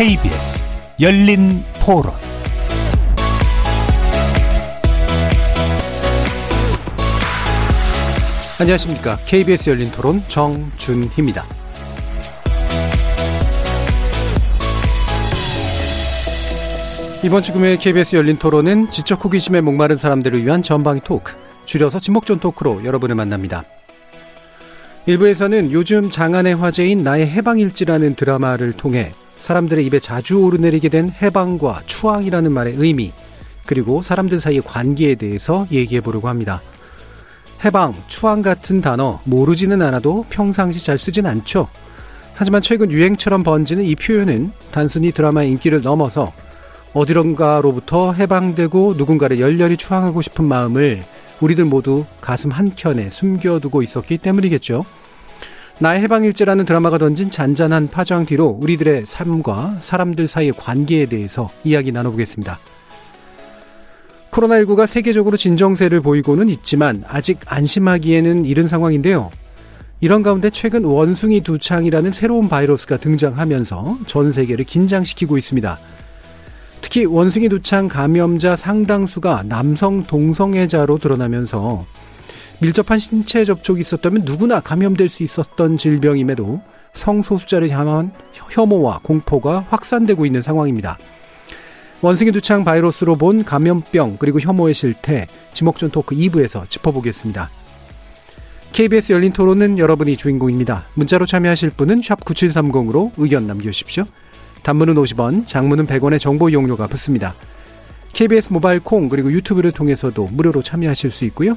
KBS 열린 토론 안녕하십니까. KBS 열린 토론 정준희입니다. 이번 주 금요일 KBS 열린 토론은 지적 호기심에 목마른 사람들을 위한 전방위 토크, 줄여서 지목전 토크로 여러분을 만납니다. 일부에서는 요즘 장안의 화제인 나의 해방일지라는 드라마를 통해 사람들의 입에 자주 오르내리게 된 해방과 추앙이라는 말의 의미, 그리고 사람들 사이의 관계에 대해서 얘기해 보려고 합니다. 해방, 추앙 같은 단어 모르지는 않아도 평상시 잘 쓰진 않죠. 하지만 최근 유행처럼 번지는 이 표현은 단순히 드라마의 인기를 넘어서 어디론가로부터 해방되고 누군가를 열렬히 추앙하고 싶은 마음을 우리들 모두 가슴 한켠에 숨겨두고 있었기 때문이겠죠. 나의 해방일제라는 드라마가 던진 잔잔한 파장 뒤로 우리들의 삶과 사람들 사이의 관계에 대해서 이야기 나눠보겠습니다. 코로나19가 세계적으로 진정세를 보이고는 있지만 아직 안심하기에는 이른 상황인데요. 이런 가운데 최근 원숭이 두창이라는 새로운 바이러스가 등장하면서 전 세계를 긴장시키고 있습니다. 특히 원숭이 두창 감염자 상당수가 남성 동성애자로 드러나면서 밀접한 신체 접촉이 있었다면 누구나 감염될 수 있었던 질병임에도 성소수자를 향한 혐오와 공포가 확산되고 있는 상황입니다. 원숭이 두창 바이러스로 본 감염병 그리고 혐오의 실태 지목전 토크 2부에서 짚어보겠습니다. KBS 열린 토론은 여러분이 주인공입니다. 문자로 참여하실 분은 9730으로 의견 남겨주십시오. 단문은 50원, 장문은 100원의 정보 이용료가 붙습니다. KBS 모바일 콩 그리고 유튜브를 통해서도 무료로 참여하실 수 있고요.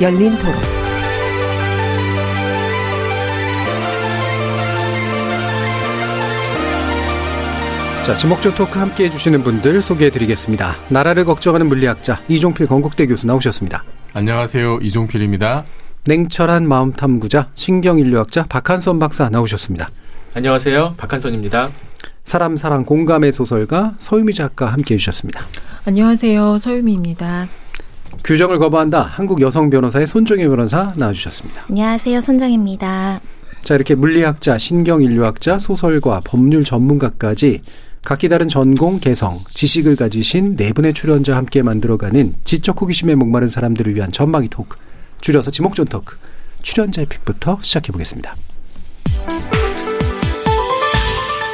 열린 토론. 자, 지목전 토크 함께 해주시는 분들 소개해 드리겠습니다. 나라를 걱정하는 물리학자 이종필 건국대 교수 나오셨습니다. 안녕하세요. 이종필입니다. 냉철한 마음 탐구자 신경인류학자 박한선 박사 나오셨습니다. 안녕하세요. 박한선입니다. 사람 사랑 공감의 소설가 서유미 작가 함께 해주셨습니다. 안녕하세요. 서유미입니다. 규정을 거부한다. 한국 여성 변호사의 손정혜 변호사 나와주셨습니다. 안녕하세요. 손정혜입니다. 자, 이렇게 물리학자, 신경인류학자, 소설가, 법률 전문가까지 각기 다른 전공, 개성, 지식을 가지신 네 분의 출연자와 함께 만들어가는 지적 호기심에 목마른 사람들을 위한 전망이 토크, 줄여서 지목전 토크, 출연자의 픽부터 시작해보겠습니다.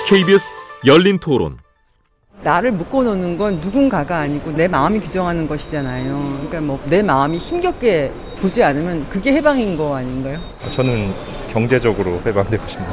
KBS 열린 토론. 나를 묶어놓는 건 누군가가 아니고 내 마음이 규정하는 것이잖아요. 그러니까 뭐 내 마음이 힘겹게 보지 않으면 그게 해방인 거 아닌가요? 저는 경제적으로 해방되고 싶네요.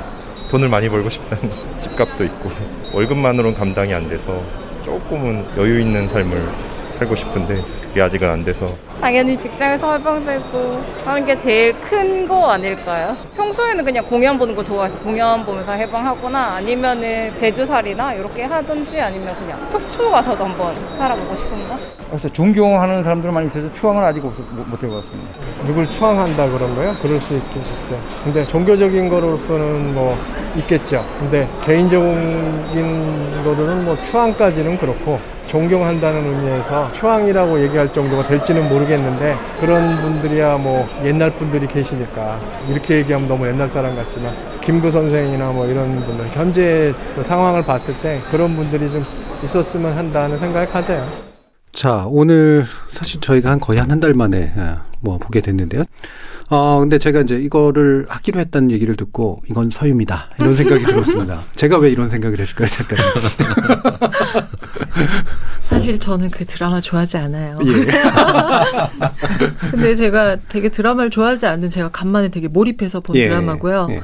돈을 많이 벌고 싶다는 집값도 있고 월급만으로는 감당이 안 돼서 조금은 여유 있는 삶을 살고 싶은데 그게 아직은 안 돼서 당연히 직장에서 해방되고 하는 게 제일 큰 거 아닐까요? 평소에는 그냥 공연 보는 거 좋아해서 공연 보면서 해방하거나 아니면은 제주살이나 이렇게 하든지 아니면 그냥 속초 가서도 한번 살아보고 싶은가? 그래서 존경하는 사람들 많이 있어서 추앙은 아직 없, 못 해봤습니다. 누굴 추앙한다 그런 거요? 그럴 수 있겠죠. 근데 종교적인 거로서는 뭐 있겠죠. 근데 개인적인 거로는 뭐 추앙까지는 그렇고 존경한다는 의미에서 추앙이라고 얘기할 정도가 될지는 모르겠 는데 그런 분들이야 뭐 옛날 분들이 계시니까 이렇게 얘기하면 너무 옛날 사람 같지만 김구 선생이나 뭐 이런 분들 현재 그 상황을 봤을 때 그런 분들이 좀 있었으면 한다는 생각을 가져요. 자, 오늘 사실 저희가 한 거의 한 한 달 만에 뭐 보게 됐는데요. 어, 근데 제가 이제 이거를 하기로 했다는 얘기를 듣고 이건 서유미다. 이런 생각이 들었습니다. 제가 왜 이런 생각을 했을까요, 잠깐. 사실 저는 그 드라마 좋아하지 않아요. 예. 근데 제가 되게 드라마를 좋아하지 않는 제가 간만에 되게 몰입해서 본 예. 드라마고요. 예.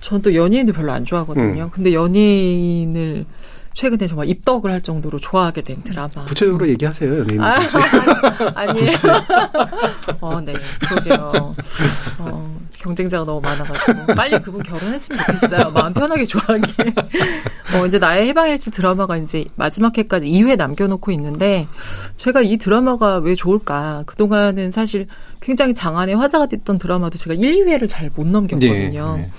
전또 연예인도 별로 안 좋아하거든요. 음. 근데 연예인을 최근에 정말 입덕을 할 정도로 좋아하게 된 드라마. 구체적으로 얘기하세요, 연예인. 아, 아니에요. 어, 네. 그러게요. 어, 경쟁자가 너무 많아가지고. 빨리 그분 결혼했으면 좋겠어요. 마음 편하게 좋아하게. 어, 이제 나의 해방일지 드라마가 이제 마지막 회까지 2회 남겨놓고 있는데, 제가 이 드라마가 왜 좋을까. 그동안은 사실 굉장히 장안의 화제가 됐던 드라마도 제가 1, 2회를 잘 못 넘겼거든요. 네, 네.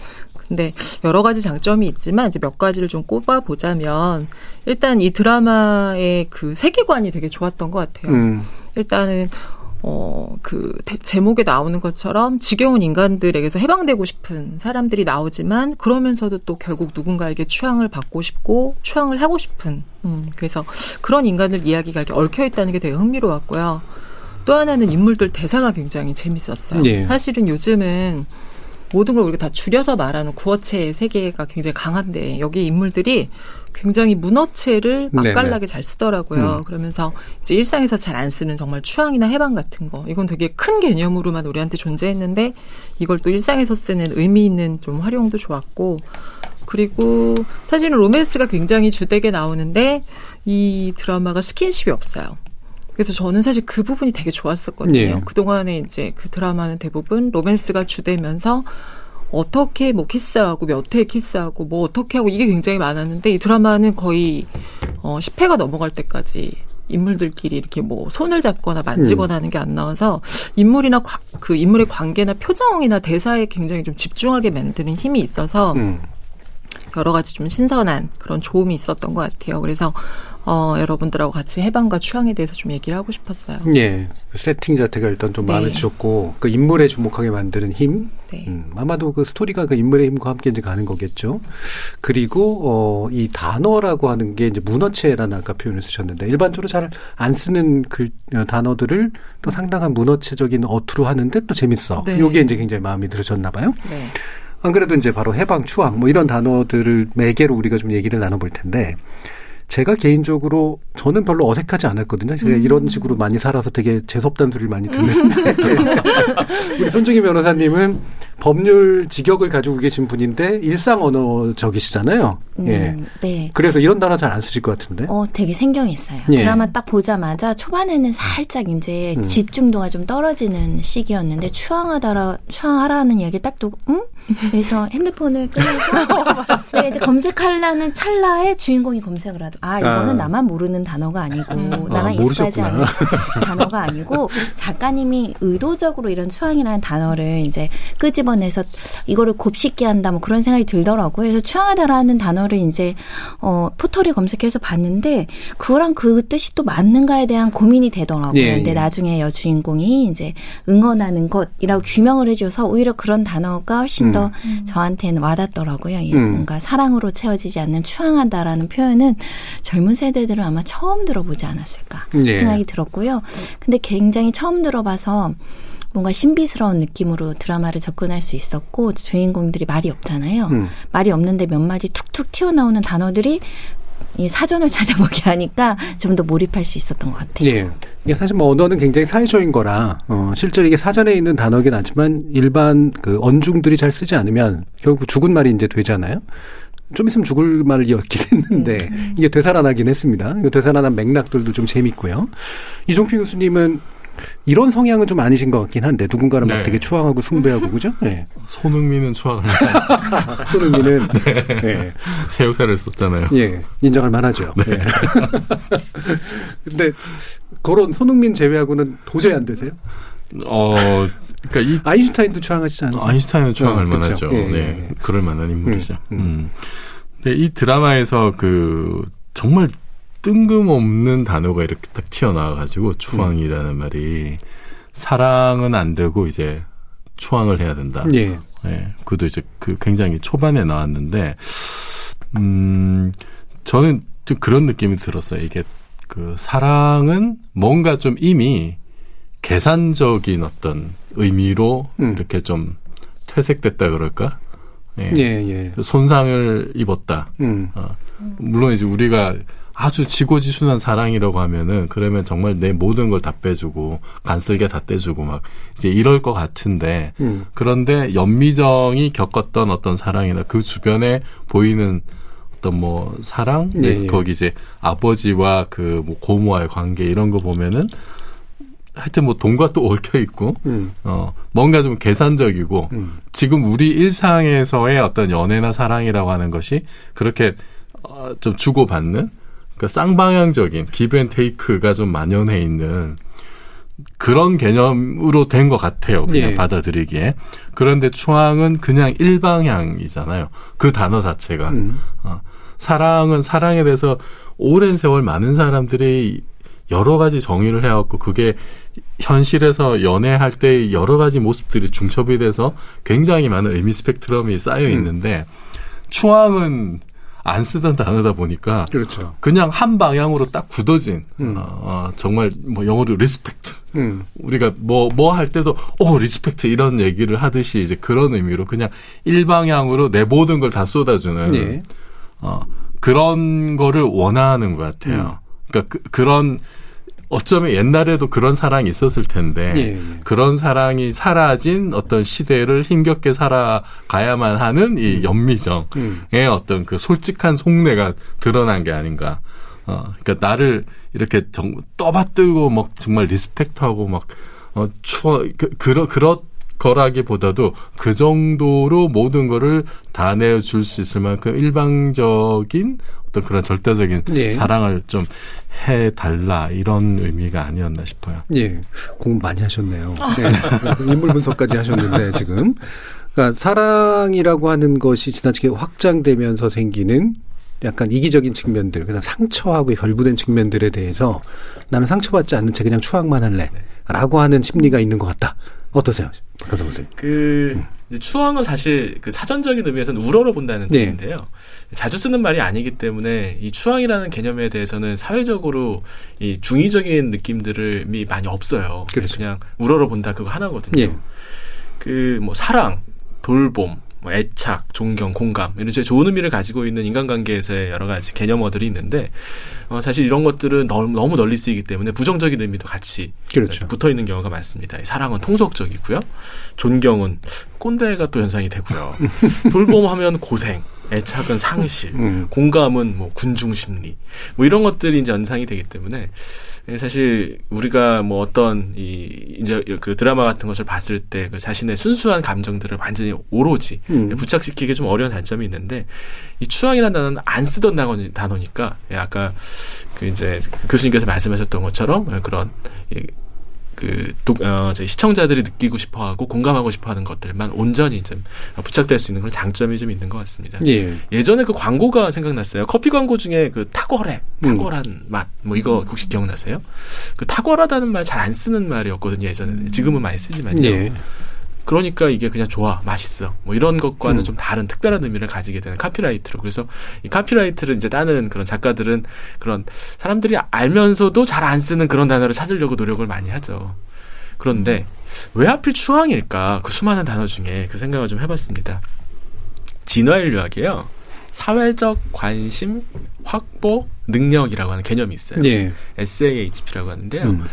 근데 여러 가지 장점이 있지만 이제 몇 가지를 좀 꼽아 보자면 일단 이 드라마의 그 세계관이 되게 좋았던 것 같아요. 음. 일단은 어, 그, 제목에 나오는 것처럼 지겨운 인간들에게서 해방되고 싶은 사람들이 나오지만, 그러면서도 또 결국 누군가에게 추앙을 받고 싶고, 추앙을 하고 싶은, 음, 그래서 그런 인간들 이야기가 이렇게 얽혀 있다는 게 되게 흥미로웠고요. 또 하나는 인물들 대사가 굉장히 재밌었어요. 예. 사실은 요즘은 모든 걸 우리가 다 줄여서 말하는 구어체 세계가 굉장히 강한데 여기 인물들이 굉장히 문어체를 맛깔나게 잘 쓰더라고요. 음. 그러면서 이제 일상에서 잘 안 쓰는 정말 추앙이나 해방 같은 거 이건 되게 큰 개념으로만 우리한테 존재했는데 이걸 또 일상에서 쓰는 의미 있는 좀 활용도 좋았고 그리고 사실은 로맨스가 굉장히 주되게 나오는데 이 드라마가 스킨십이 없어요. 그래서 저는 사실 그 부분이 되게 좋았었거든요. 예. 그동안에 이제 그 드라마는 대부분 로맨스가 주되면서 어떻게 뭐 키스하고 몇 회 키스하고 뭐 어떻게 하고 이게 굉장히 많았는데 이 드라마는 거의 어 10회가 넘어갈 때까지 인물들끼리 이렇게 뭐 손을 잡거나 만지거나 음. 하는 게 안 나와서 인물이나 과, 그 인물의 관계나 표정이나 대사에 굉장히 좀 집중하게 만드는 힘이 있어서 음. 여러 가지 좀 신선한 그런 좋음이 있었던 것 같아요. 그래서 어, 여러분들하고 같이 해방과 추앙에 대해서 좀 얘기를 하고 싶었어요. 예. 세팅 자체가 일단 좀 네. 마음에 드셨고, 그 인물에 주목하게 만드는 힘. 네. 음, 아마도 그 스토리가 그 인물의 힘과 함께 이제 가는 거겠죠. 그리고, 어, 이 단어라고 하는 게 이제 문어체라는 아까 표현을 쓰셨는데, 일반적으로 잘 안 쓰는 글, 어, 단어들을 또 상당한 문어체적인 어투로 하는데 또 재밌어. 네. 요게 이제 굉장히 마음에 들으셨나 봐요. 네. 안 그래도 이제 바로 해방, 추앙, 뭐 이런 단어들을 매개로 우리가 좀 얘기를 나눠볼 텐데, 제가 개인적으로 저는 별로 어색하지 않았거든요. 제가 음. 이런 식으로 많이 살아서 되게 재수없다는 소리를 많이 듣는데 우리 손중희 변호사님은 법률 직역을 가지고 계신 분인데 일상 언어적이시잖아요. 음, 예. 네. 그래서 이런 단어 잘 안 쓰실 것 같은데. 어, 되게 생경했어요. 예. 드라마 딱 보자마자 초반에는 살짝 이제 음. 집중도가 좀 떨어지는 시기였는데 추앙하다라 추앙하라는 얘기 딱 듣고 응? 그래서 핸드폰을 꺼내서 네, 이제 검색하려는 찰나에 주인공이 검색을 하더 아 이거는 아. 나만 모르는 단어가 아니고 음. 나만 아, 익숙하지 않은 단어가 아니고 작가님이 의도적으로 이런 추앙이라는 단어를 이제 끄집어내서 이거를 곱씹게 한다 뭐 그런 생각이 들더라고요. 그래서 추앙하다라는 단어 를 이제 어 포털에 검색해서 봤는데 그거랑 그 뜻이 또 맞는가에 대한 고민이 되더라고요. 예, 근데 예. 나중에 여주인공이 이제 응원하는 것이라고 규명을 해줘서 오히려 그런 단어가 훨씬 음. 더 음. 저한테는 와닿더라고요. 음. 뭔가 사랑으로 채워지지 않는 추앙한다라는 표현은 젊은 세대들은 아마 처음 들어보지 않았을까 네. 생각이 들었고요. 근데 굉장히 처음 들어봐서 뭔가 신비스러운 느낌으로 드라마를 접근할 수 있었고 주인공들이 말이 없잖아요. 음. 말이 없는데 몇 마디 툭툭 튀어나오는 단어들이 이 사전을 찾아보게 하니까 좀 더 몰입할 수 있었던 것 같아요. 예. 이게 사실 뭐 언어는 굉장히 사회적인 거라 어 실제로 이게 사전에 있는 단어긴 하지만 일반 그 언중들이 잘 쓰지 않으면 결국 죽은 말이 이제 되잖아요. 좀 있으면 죽을 말을 이었긴 했는데 음. 이게 되살아나긴 했습니다. 되살아난 맥락들도 좀 재밌고요. 이종필 교수님은 이런 성향은 좀 아니신 것 같긴 한데 누군가를 네. 막 되게 추앙하고 숭배하고 그죠? 네. 손흥민은 추앙을 손흥민은 네. 네. 새 역사를 썼잖아요. 예, 인정할 만하죠. 네. 네. 근데 그런 손흥민 제외하고는 도저히 안 되세요? 어, 그러니까 이 아인슈타인도 추앙하시지 않으세요? 아인슈타인은 추앙할 어, 만하죠. 예, 네, 예. 그럴 만한 인물이죠. 음, 음. 음. 근데 이 드라마에서 그 정말 뜬금없는 단어가 이렇게 딱 튀어나와가지고 추앙이라는 음. 말이 사랑은 안 되고 이제 추앙을 해야 된다. 예. 예. 그도 이제 그 굉장히 초반에 나왔는데, 음, 저는 좀 그런 느낌이 들었어요. 이게 그 사랑은 뭔가 좀 이미 계산적인 어떤 의미로 음. 이렇게 좀 퇴색됐다 그럴까? 예. 예, 예. 손상을 입었다. 음. 어. 물론 이제 우리가 아주 지고지순한 사랑이라고 하면은 그러면 정말 내 모든 걸 다 빼주고 간쓸게 다 떼주고 막 이제 이럴 것 같은데 음. 그런데 연미정이 겪었던 어떤 사랑이나 그 주변에 보이는 어떤 뭐 사랑, 네, 네. 거기 이제 아버지와 그 뭐 고모와의 관계 이런 거 보면은 하여튼 뭐 돈과 또 얽혀 있고 음. 어 뭔가 좀 계산적이고 음. 지금 우리 일상에서의 어떤 연애나 사랑이라고 하는 것이 그렇게 어, 좀 주고받는 그러니까 쌍방향적인 기브앤테이크가 좀 만연해 있는 그런 개념으로 된 것 같아요. 그냥 예. 받아들이기에. 그런데 추앙은 그냥 일방향이잖아요. 그 단어 자체가. 음. 어, 사랑은 사랑에 대해서 오랜 세월 많은 사람들이 여러 가지 정의를 해왔고 그게 현실에서 연애할 때 여러 가지 모습들이 중첩이 돼서 굉장히 많은 의미 스펙트럼이 쌓여 음. 있는데 음. 추앙은 안 쓰던 단어다 보니까 그렇죠. 그냥 한 방향으로 딱 굳어진 음. 어, 어, 정말 뭐 영어로 respect 음. 우리가 뭐 뭐 할 때도 오 respect 이런 얘기를 하듯이 이제 그런 의미로 그냥 일방향으로 내 모든 걸 다 쏟아주는 네. 어, 그런 거를 원하는 것 같아요. 음. 그러니까 그, 그런 어쩌면 옛날에도 그런 사랑이 있었을 텐데 예, 예. 그런 사랑이 사라진 어떤 시대를 힘겹게 살아가야만 하는 이 음. 염미정의 음. 어떤 그 솔직한 속내가 드러난 게 아닌가. 어, 그러니까 나를 이렇게 정, 떠받들고 막 정말 리스펙트하고 막 어, 추워 그, 그러 그렇 거라기보다도 그 정도로 모든 거를 다 내줄 수 있을 만큼 일방적인 어떤 그런 절대적인 예. 사랑을 좀 해달라 이런 의미가 아니었나 싶어요. 예, 공부 많이 하셨네요. 아. 네. 인물 분석까지 하셨는데 지금 그러니까 사랑이라고 하는 것이 지나치게 확장되면서 생기는 약간 이기적인 측면들, 그다음 상처하고 결부된 측면들에 대해서 나는 상처받지 않는 채 그냥 추앙만 할래라고 하는 심리가 있는 것 같다. 어떠세요, 박사 선생? 그 음. 추앙은 사실 그 사전적인 의미에서는 우러러 본다는 네. 뜻인데요. 자주 쓰는 말이 아니기 때문에 이 추앙이라는 개념에 대해서는 사회적으로 이 중의적인 느낌들을 많이 없어요. 그렇죠. 그냥 우러러 본다 그거 하나거든요. 예. 그뭐 사랑, 돌봄, 뭐 애착, 존경, 공감 이런 제 좋은 의미를 가지고 있는 인간관계에서의 여러 가지 개념어들이 있는데 어, 사실 이런 것들은 너무, 너무 널리 쓰이기 때문에 부정적인 의미도 같이 그렇죠. 붙어 있는 경우가 많습니다. 사랑은 통속적이고요, 존경은 꼰대가 또 연상이 되고요, 돌봄하면 고생, 애착은 상실, 음. 공감은 뭐 군중 심리, 뭐 이런 것들이 이제 연상이 되기 때문에 사실 우리가 뭐 어떤 이 이제 그 드라마 같은 것을 봤을 때 그 자신의 순수한 감정들을 완전히 오로지 음. 부착시키기 좀 어려운 단점이 있는데 이 추앙이라는 단어는 안 쓰던 단어 니까 예, 아까 그 이제 교수님께서 말씀하셨던 것처럼 그런 그 독, 어, 저희 시청자들이 느끼고 싶어하고 공감하고 싶어하는 것들만 온전히 좀 부착될 수 있는 그런 장점이 좀 있는 것 같습니다. 예. 예전에 그 광고가 생각났어요. 커피 광고 중에 그 탁월해, 탁월한 음. 맛, 뭐 이거 혹시 기억나세요? 그 탁월하다는 말 잘 안 쓰는 말이었거든요 예전에는. 지금은 많이 쓰지만요. 예. 그러니까 이게 그냥 좋아, 맛있어. 뭐 이런 것과는 음. 좀 다른 특별한 의미를 가지게 되는 카피라이트로. 그래서 이 카피라이트를 이제 따는 그런 작가들은 그런 사람들이 알면서도 잘 안 쓰는 그런 단어를 찾으려고 노력을 많이 하죠. 그런데 왜 하필 추앙일까? 그 수많은 단어 중에 그 생각을 좀 해봤습니다. 진화인류학이에요. 사회적 관심 확보 능력이라고 하는 개념이 있어요. 예. SAHP라고 하는데요. 음.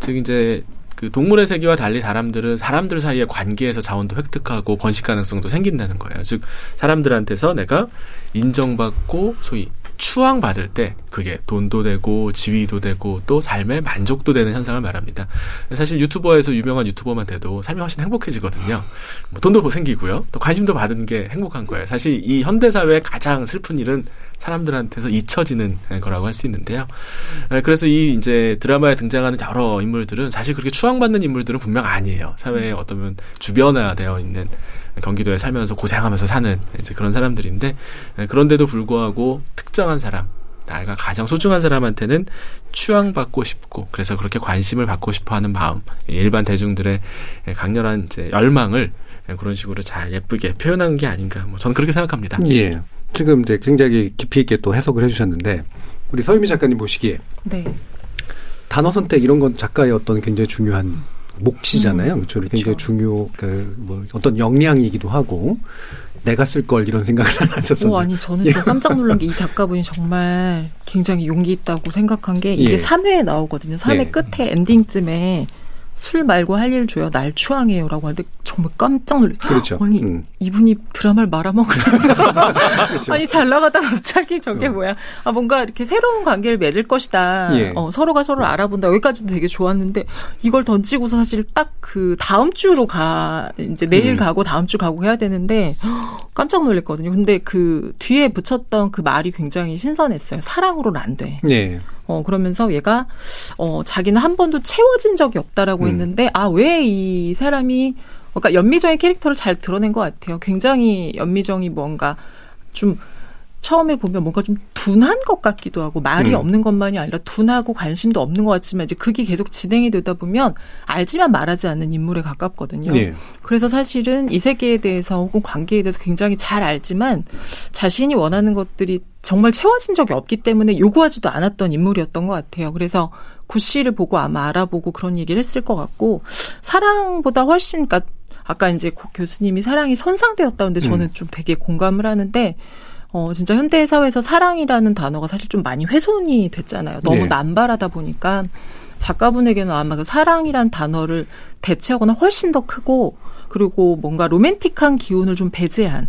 즉 이제 그 동물의 세계와 달리 사람들은 사람들 사이의 관계에서 자원도 획득하고 번식 가능성도 생긴다는 거예요. 즉 사람들한테서 내가 인정받고 소위 추앙 받을 때 그게 돈도 되고 지위도 되고 또 삶의 만족도 되는 현상을 말합니다. 사실 유튜버에서 유명한 유튜버만 돼도 삶이 훨씬 행복해지거든요. 뭐 돈도 생기고요. 또 관심도 받은 게 행복한 거예요. 사실 이 현대 사회의 가장 슬픈 일은 사람들한테서 잊혀지는 거라고 할 수 있는데요. 그래서 이 이제 드라마에 등장하는 여러 인물들은 사실 그렇게 추앙받는 인물들은 분명 아니에요. 사회에 어떤 주변화되어 있는 경기도에 살면서 고생하면서 사는 이제 그런 사람들인데 그런데도 불구하고 특정한 사람 나가 가장 소중한 사람한테는 추앙받고 싶고 그래서 그렇게 관심을 받고 싶어하는 마음 일반 대중들의 강렬한 이제 열망을 그런 식으로 잘 예쁘게 표현한 게 아닌가 뭐 저는 그렇게 생각합니다. 예. 지금 이제 굉장히 깊이 있게 또 해석을 해주셨는데 우리 서유미 작가님 보시기에 네. 단어 선택 이런 건 작가의 어떤 굉장히 중요한 몫이잖아요. 음, 그렇죠. 굉장히 중요 그 뭐 어떤 역량이기도 하고 내가 쓸 걸 이런 생각을 안 하셨어요. 아니 저는 좀 깜짝 놀란 게 이 작가분이 정말 굉장히 용기 있다고 생각한 게 이게 예. 3회에 나오거든요. 3회 네. 끝에 엔딩쯤에 술 말고 할 일 줘요. 날 추앙해요라고 하는데 정말 깜짝 놀랐어요. 그렇죠. 아니 음. 이분이 드라마를 말아먹으려고 그렇죠. 아니 잘 나가다 갑자기 저게 어. 뭐야? 아 뭔가 이렇게 새로운 관계를 맺을 것이다. 예. 어, 서로가 서로를 알아본다. 여기까지도 되게 좋았는데 이걸 던지고서 사실 딱 그 다음 주로 가 이제 내일 음. 가고 다음 주 가고 해야 되는데 깜짝 놀랐거든요. 근데 그 뒤에 붙였던 그 말이 굉장히 신선했어요. 사랑으로는 안 돼. 네. 어, 그러면서 얘가, 어, 자기는 한 번도 채워진 적이 없다라고 음. 했는데, 아, 왜 이 사람이, 그러니까 연미정의 캐릭터를 잘 드러낸 것 같아요. 굉장히 연미정이 뭔가 좀, 처음에 보면 뭔가 좀 둔한 것 같기도 하고 말이 음. 없는 것만이 아니라 둔하고 관심도 없는 것 같지만 이제 그게 계속 진행이 되다 보면 알지만 말하지 않는 인물에 가깝거든요. 예. 그래서 사실은 이 세계에 대해서 혹은 관계에 대해서 굉장히 잘 알지만 자신이 원하는 것들이 정말 채워진 적이 없기 때문에 요구하지도 않았던 인물이었던 것 같아요. 그래서 구 씨를 보고 아마 알아보고 그런 얘기를 했을 것 같고 사랑보다 훨씬 그러니까 아까 이제 고 교수님이 사랑이 선상되었다는데 저는 음. 좀 되게 공감을 하는데 어 진짜 현대 사회에서 사랑이라는 단어가 사실 좀 많이 훼손이 됐잖아요. 너무 네. 남발하다 보니까 작가분에게는 아마 그 사랑이란 단어를 대체하거나 훨씬 더 크고 그리고 뭔가 로맨틱한 기운을 좀 배제한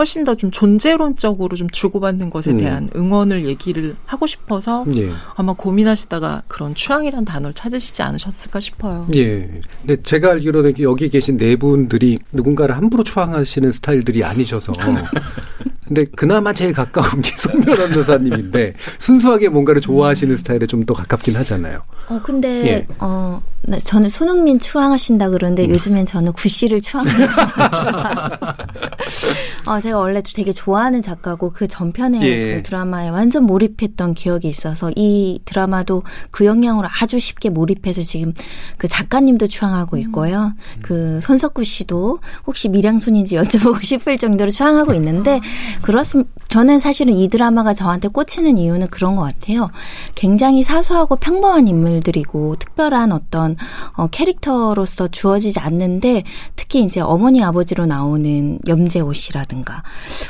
훨씬 더 좀 존재론적으로 좀 주고받는 것에 음. 대한 응원을 얘기를 하고 싶어서 예. 아마 고민하시다가 그런 추앙이란 단어를 찾으시지 않으셨을까 싶어요. 예. 근데 제가 알기로는 여기 계신 네 분들이 누군가를 함부로 추앙하시는 스타일들이 아니셔서. 근데 그나마 제일 가까운 게 송면원 여사님인데 순수하게 뭔가를 좋아하시는 스타일에 좀 더 가깝긴 하잖아요. 어 근데 예. 어 네, 저는 손흥민 추앙하신다 그러는데 요즘엔 저는 구씨를 추앙해요. 어 제가 원래 되게 좋아하는 작가고 그 전편에 예. 그 드라마에 완전 몰입했던 기억이 있어서 이 드라마도 그 영향으로 아주 쉽게 몰입해서 지금 그 작가님도 추앙하고 있고요. 그 손석구 씨도 혹시 밀양손인지 여쭤보고 싶을 정도로 추앙하고 있는데 그렇습 저는 사실은 이 드라마가 저한테 꽂히는 이유는 그런 것 같아요. 굉장히 사소하고 평범한 인물들이고 특별한 어떤 어, 캐릭터로서 주어지지 않는데 특히 이제 어머니 아버지로 나오는 염재호 씨라든가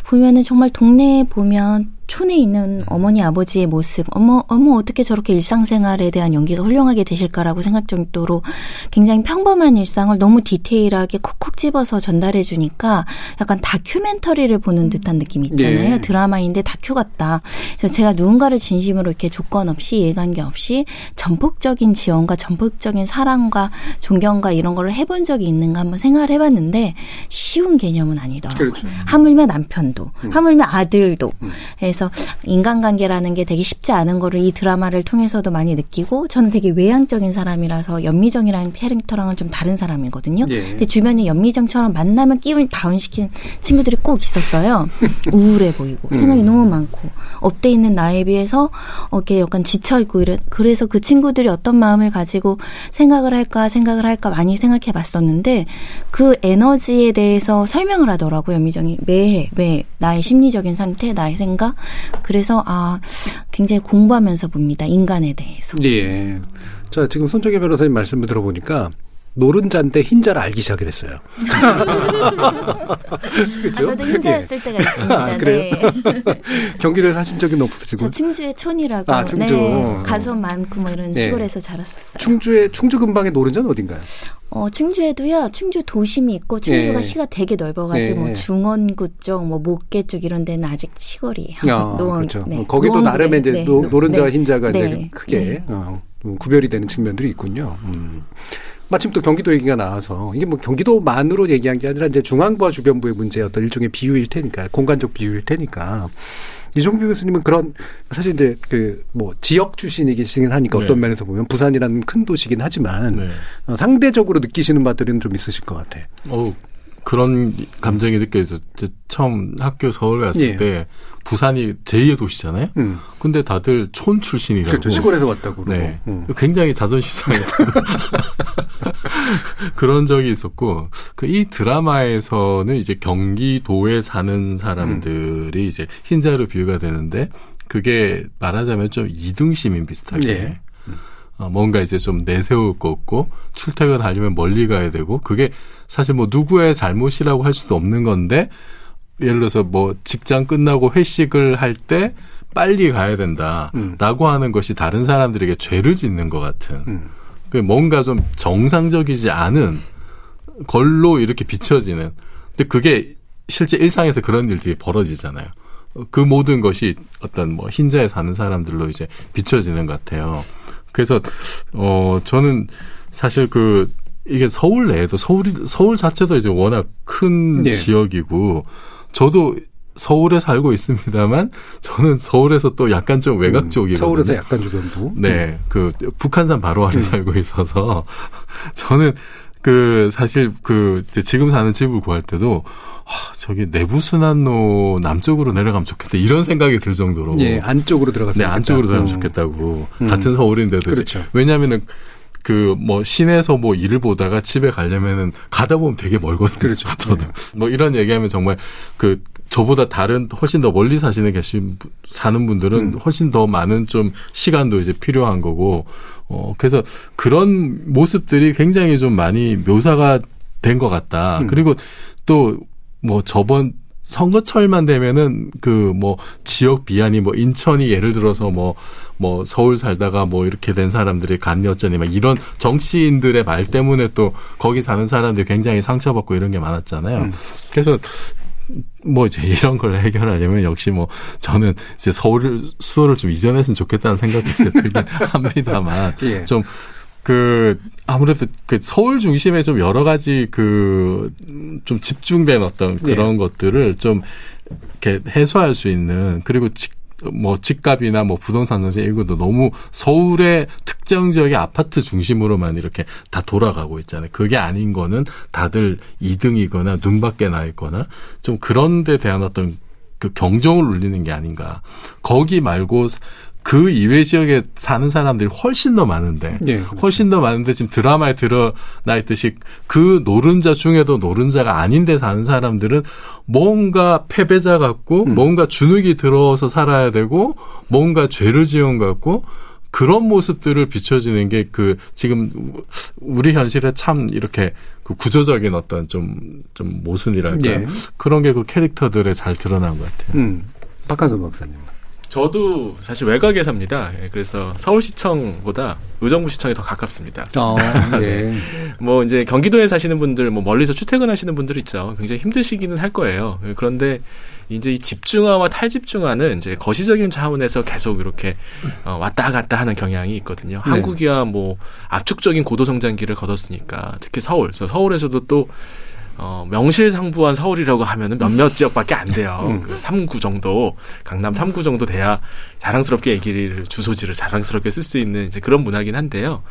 보면은 정말 동네에 보면 촌에 있는 어머니 아버지의 모습, 어머, 어머, 어떻게 저렇게 일상생활에 대한 연기가 훌륭하게 되실까라고 생각 정도로 굉장히 평범한 일상을 너무 디테일하게 콕콕 집어서 전달해 주니까 약간 다큐멘터리를 보는 듯한 느낌이 있잖아요. 예. 드라마인데 다큐 같다. 그래서 제가 누군가를 진심으로 이렇게 조건 없이 예관계 없이 전폭적인 지원과 전폭적인 사랑과 존경과 이런 거를 해본 적이 있는가 한번 생각을 해봤는데 쉬운 개념은 아니더라고요. 그렇죠. 하물며 남편도, 음. 하물며 아들도. 음. 그래서 인간관계라는 게 되게 쉽지 않은 거를 이 드라마를 통해서도 많이 느끼고 저는 되게 외향적인 사람이라서 연미정이라는 캐릭터랑은 좀 다른 사람이거든요. 예. 근데 주변에 연미정처럼 만나면 끼운 다운시킨 친구들이 꼭 있었어요. 우울해 보이고 음. 생각이 너무 많고 up돼 있는 나에 비해서 어, 이렇게 약간 지쳐 있고 이래. 그래서 그 친구들이 어떤 마음을 가지고 생각을 할까 생각을 할까 많이 생각해 봤었는데 그 에너지에 대해서 설명을 하더라고요. 염미정이 매해 매 나의 심리적인 상태, 나의 생각. 그래서 아 굉장히 공부하면서 봅니다. 인간에 대해서. 예. 자, 지금 손정혜 변호사님 말씀을 들어보니까 노른자인데 흰자를 알기 시작했어요. 아, 저도 흰자였을 때가 있습니다. 아, 그래요? 네. 경기를 하신 적은 없으시고. 저 충주의 촌이라고. 아, 충주. 네. 과수 많고 뭐 이런 네. 시골에서 자랐었어요. 충주의 충주 근방의 노른자는 어딘가요? 어, 충주에도요, 충주 도심이 있고, 충주가 예. 시가 되게 넓어가지고, 예. 뭐 중원군 쪽, 뭐 목계 쪽 이런 데는 아직 시골이에요. 아, 노원, 그렇죠. 네. 거기도 노원구에, 나름의 이제 네. 노, 네. 흰자가 이제 네. 크게 네. 어, 음, 구별이 되는 측면들이 있군요. 음. 마침 또 경기도 얘기가 나와서 이게 뭐 경기도만으로 얘기한 게 아니라 이제 중앙부와 주변부의 문제의 어떤 일종의 비유일 테니까 공간적 비유일 테니까 이종필 교수님은 그런 사실 이제 그 뭐 지역 출신이긴 하니까 네. 어떤 면에서 보면 부산이라는 큰 도시긴 하지만 네. 어, 상대적으로 느끼시는 바들은 좀 있으실 것 같아. 어 그런 감정이 느껴서 처음 학교 서울 갔을 예. 때 부산이 제2의 도시잖아요. 음. 근데 다들 촌 출신이라고. 그렇죠. 시골에서 왔다고 그러고. 네. 음. 굉장히 자존심 상했던 그런 적이 있었고 그 이 드라마에서는 이제 경기도에 사는 사람들이 이제 흰자로 비유가 되는데 그게 말하자면 좀 이등 시민 비슷하게 예. 어, 뭔가 이제 좀 내세울 거 없고 출퇴근하려면 멀리 가야 되고 그게 사실 뭐 누구의 잘못이라고 할 수도 없는 건데 예를 들어서 뭐 직장 끝나고 회식을 할 때 빨리 가야 된다라고 음. 하는 것이 다른 사람들에게 죄를 짓는 것 같은 음. 그 뭔가 좀 정상적이지 않은 걸로 이렇게 비춰지는. 근데 그게 실제 일상에서 그런 일들이 벌어지잖아요. 그 모든 것이 어떤 뭐 흰자에 사는 사람들로 이제 비춰지는 것 같아요. 그래서 어 저는 사실 그 이게 서울 내에도 서울이 서울 자체도 이제 워낙 큰 네. 지역이고 저도 서울에 살고 있습니다만 저는 서울에서 또 약간 좀 외곽 음, 쪽이거든요. 서울에서 약간 주변부. 네, 그 북한산 바로 아래 음. 살고 있어서 저는 그 사실 그 지금 사는 집을 구할 때도 아, 저기 내부 순환로 남쪽으로 내려가면 좋겠다 이런 생각이 들 정도로 예, 안쪽으로 들어가서 네, 안쪽으로 들어가면 음. 좋겠다고 음. 같은 서울인데도 그렇죠. 왜냐하면은 그 뭐 시내에서 뭐 일을 보다가 집에 가려면은 가다 보면 되게 멀거든요. 그렇죠. 저도 네. 뭐 이런 얘기하면 정말 그 저보다 다른 훨씬 더 멀리 사시는 계신 사는 분들은 음. 훨씬 더 많은 좀 시간도 이제 필요한 거고 어 그래서 그런 모습들이 굉장히 좀 많이 묘사가 된 것 같다. 음. 그리고 또 뭐 저번 선거철만 되면은 그 뭐 지역 비안이 뭐 인천이 예를 들어서 뭐 뭐뭐 서울 살다가 뭐 이렇게 된 사람들이 간니 어쩌니 막 이런 정치인들의 말 때문에 또 거기 사는 사람들이 굉장히 상처받고 이런 게 많았잖아요. 음. 그래서 뭐 이제 이런 걸 해결하려면 역시 뭐 저는 이제 서울 수도를 좀 이전했으면 좋겠다는 생각도 이제 들긴 합니다만 예. 좀그 아무래도 그 서울 중심에 좀 여러 가지 그 좀 집중된 어떤 그런 예. 것들을 좀 이렇게 해소할 수 있는 그리고 직, 뭐 집값이나 뭐 부동산 전세 이것도 너무 서울의 특정 지역의 아파트 중심으로만 이렇게 다 돌아가고 있잖아요. 그게 아닌 거는 다들 2등이거나 눈밖에 나 있거나 좀 그런 데 대한 어떤 그 경종을 울리는 게 아닌가. 거기 말고 그 이외 지역에 사는 사람들이 훨씬 더 많은데 네, 그렇죠. 훨씬 더 많은데 지금 드라마에 드러나 있듯이 그 노른자 중에도 노른자가 아닌데 사는 사람들은 뭔가 패배자 같고 음. 뭔가 주눅이 들어서 살아야 되고 뭔가 죄를 지은 것 같고 그런 모습들을 비춰지는 게 그 지금 우리 현실에 참 이렇게 그 구조적인 어떤 좀좀 모순이랄까 네. 그런 게 그 캐릭터들에 잘 드러난 것 같아요. 음. 박한선 박사님. 저도 사실 외곽에 삽니다. 예, 그래서 서울시청보다 의정부시청이 더 가깝습니다. 어, 예. 뭐 이제 경기도에 사시는 분들, 뭐 멀리서 출퇴근하시는 분들 있죠. 굉장히 힘드시기는 할 거예요. 예, 그런데 이제 이 집중화와 탈집중화는 이제 거시적인 차원에서 계속 이렇게 어, 왔다 갔다 하는 경향이 있거든요. 네. 한국이야 뭐 압축적인 고도 성장기를 거뒀으니까 특히 서울, 서울에서도 또 어, 명실상부한 서울이라고 하면은 몇몇 지역밖에 안 돼요. 음. 그 3구 정도, 강남 3구 정도 돼야 자랑스럽게 얘기를, 주소지를 자랑스럽게 쓸 수 있는 이제 그런 문화긴 한데요.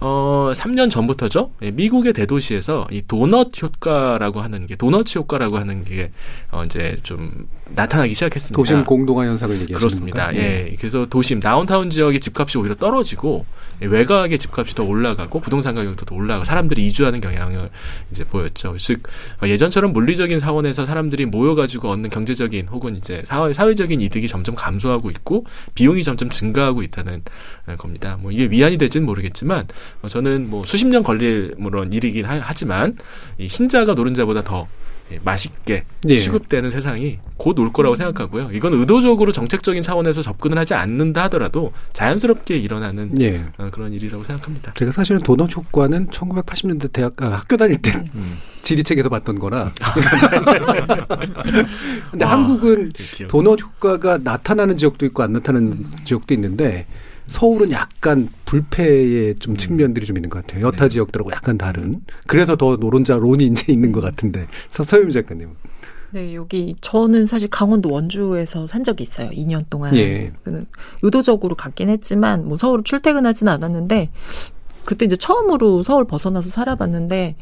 어, 3년 전부터죠. 예, 미국의 대도시에서 이 도넛 효과라고 하는 게 도넛 효과라고 하는 게 어, 이제 좀 나타나기 시작했습니다. 도심 공동화 현상을 얘기하시는 그렇습니다. 건가요? 예. 그래서 도심 다운타운 지역의 집값이 오히려 떨어지고 예, 외곽의 집값이 더 올라가고 부동산 가격도 더 올라가고 사람들이 이주하는 경향을 이제 보였죠. 즉 어, 예전처럼 물리적인 사원에서 사람들이 모여가지고 얻는 경제적인 혹은 이제 사회 사회적인 이득이 점점 감소하고 있고 비용이 점점 증가하고 있다는 어, 겁니다. 뭐 이게 위안이 될지는 모르겠지만 어, 저는 뭐 수십 년 걸릴 물론 일이긴 하, 지만이 흰자가 노른자보다 더 예, 맛있게 예. 취급되는 세상이 곧 올 거라고 생각하고요. 이건 의도적으로 정책적인 차원에서 접근을 하지 않는다 하더라도 자연스럽게 일어나는 예. 어, 그런 일이라고 생각합니다. 제가 사실은 도넛 효과는 1980년대 대학 아, 학교 다닐 때 음. 지리책에서 봤던 거라. 근데 와, 한국은 도넛 효과가 나타나는 지역도 있고 안 나타나는 지역도 있는데 서울은 약간 불패의 좀 음. 측면들이 좀 있는 것 같아요. 여타 네. 지역들하고 약간 다른. 그래서 더 노른자론이 이제 있는 것 같은데. 서유미 작가님. 네, 여기 저는 사실 강원도 원주에서 산 적이 있어요. 2년 동안. 예. 의도적으로 갔긴 했지만 뭐 서울 출퇴근하지는 않았는데 그때 이제 처음으로 서울 벗어나서 살아봤는데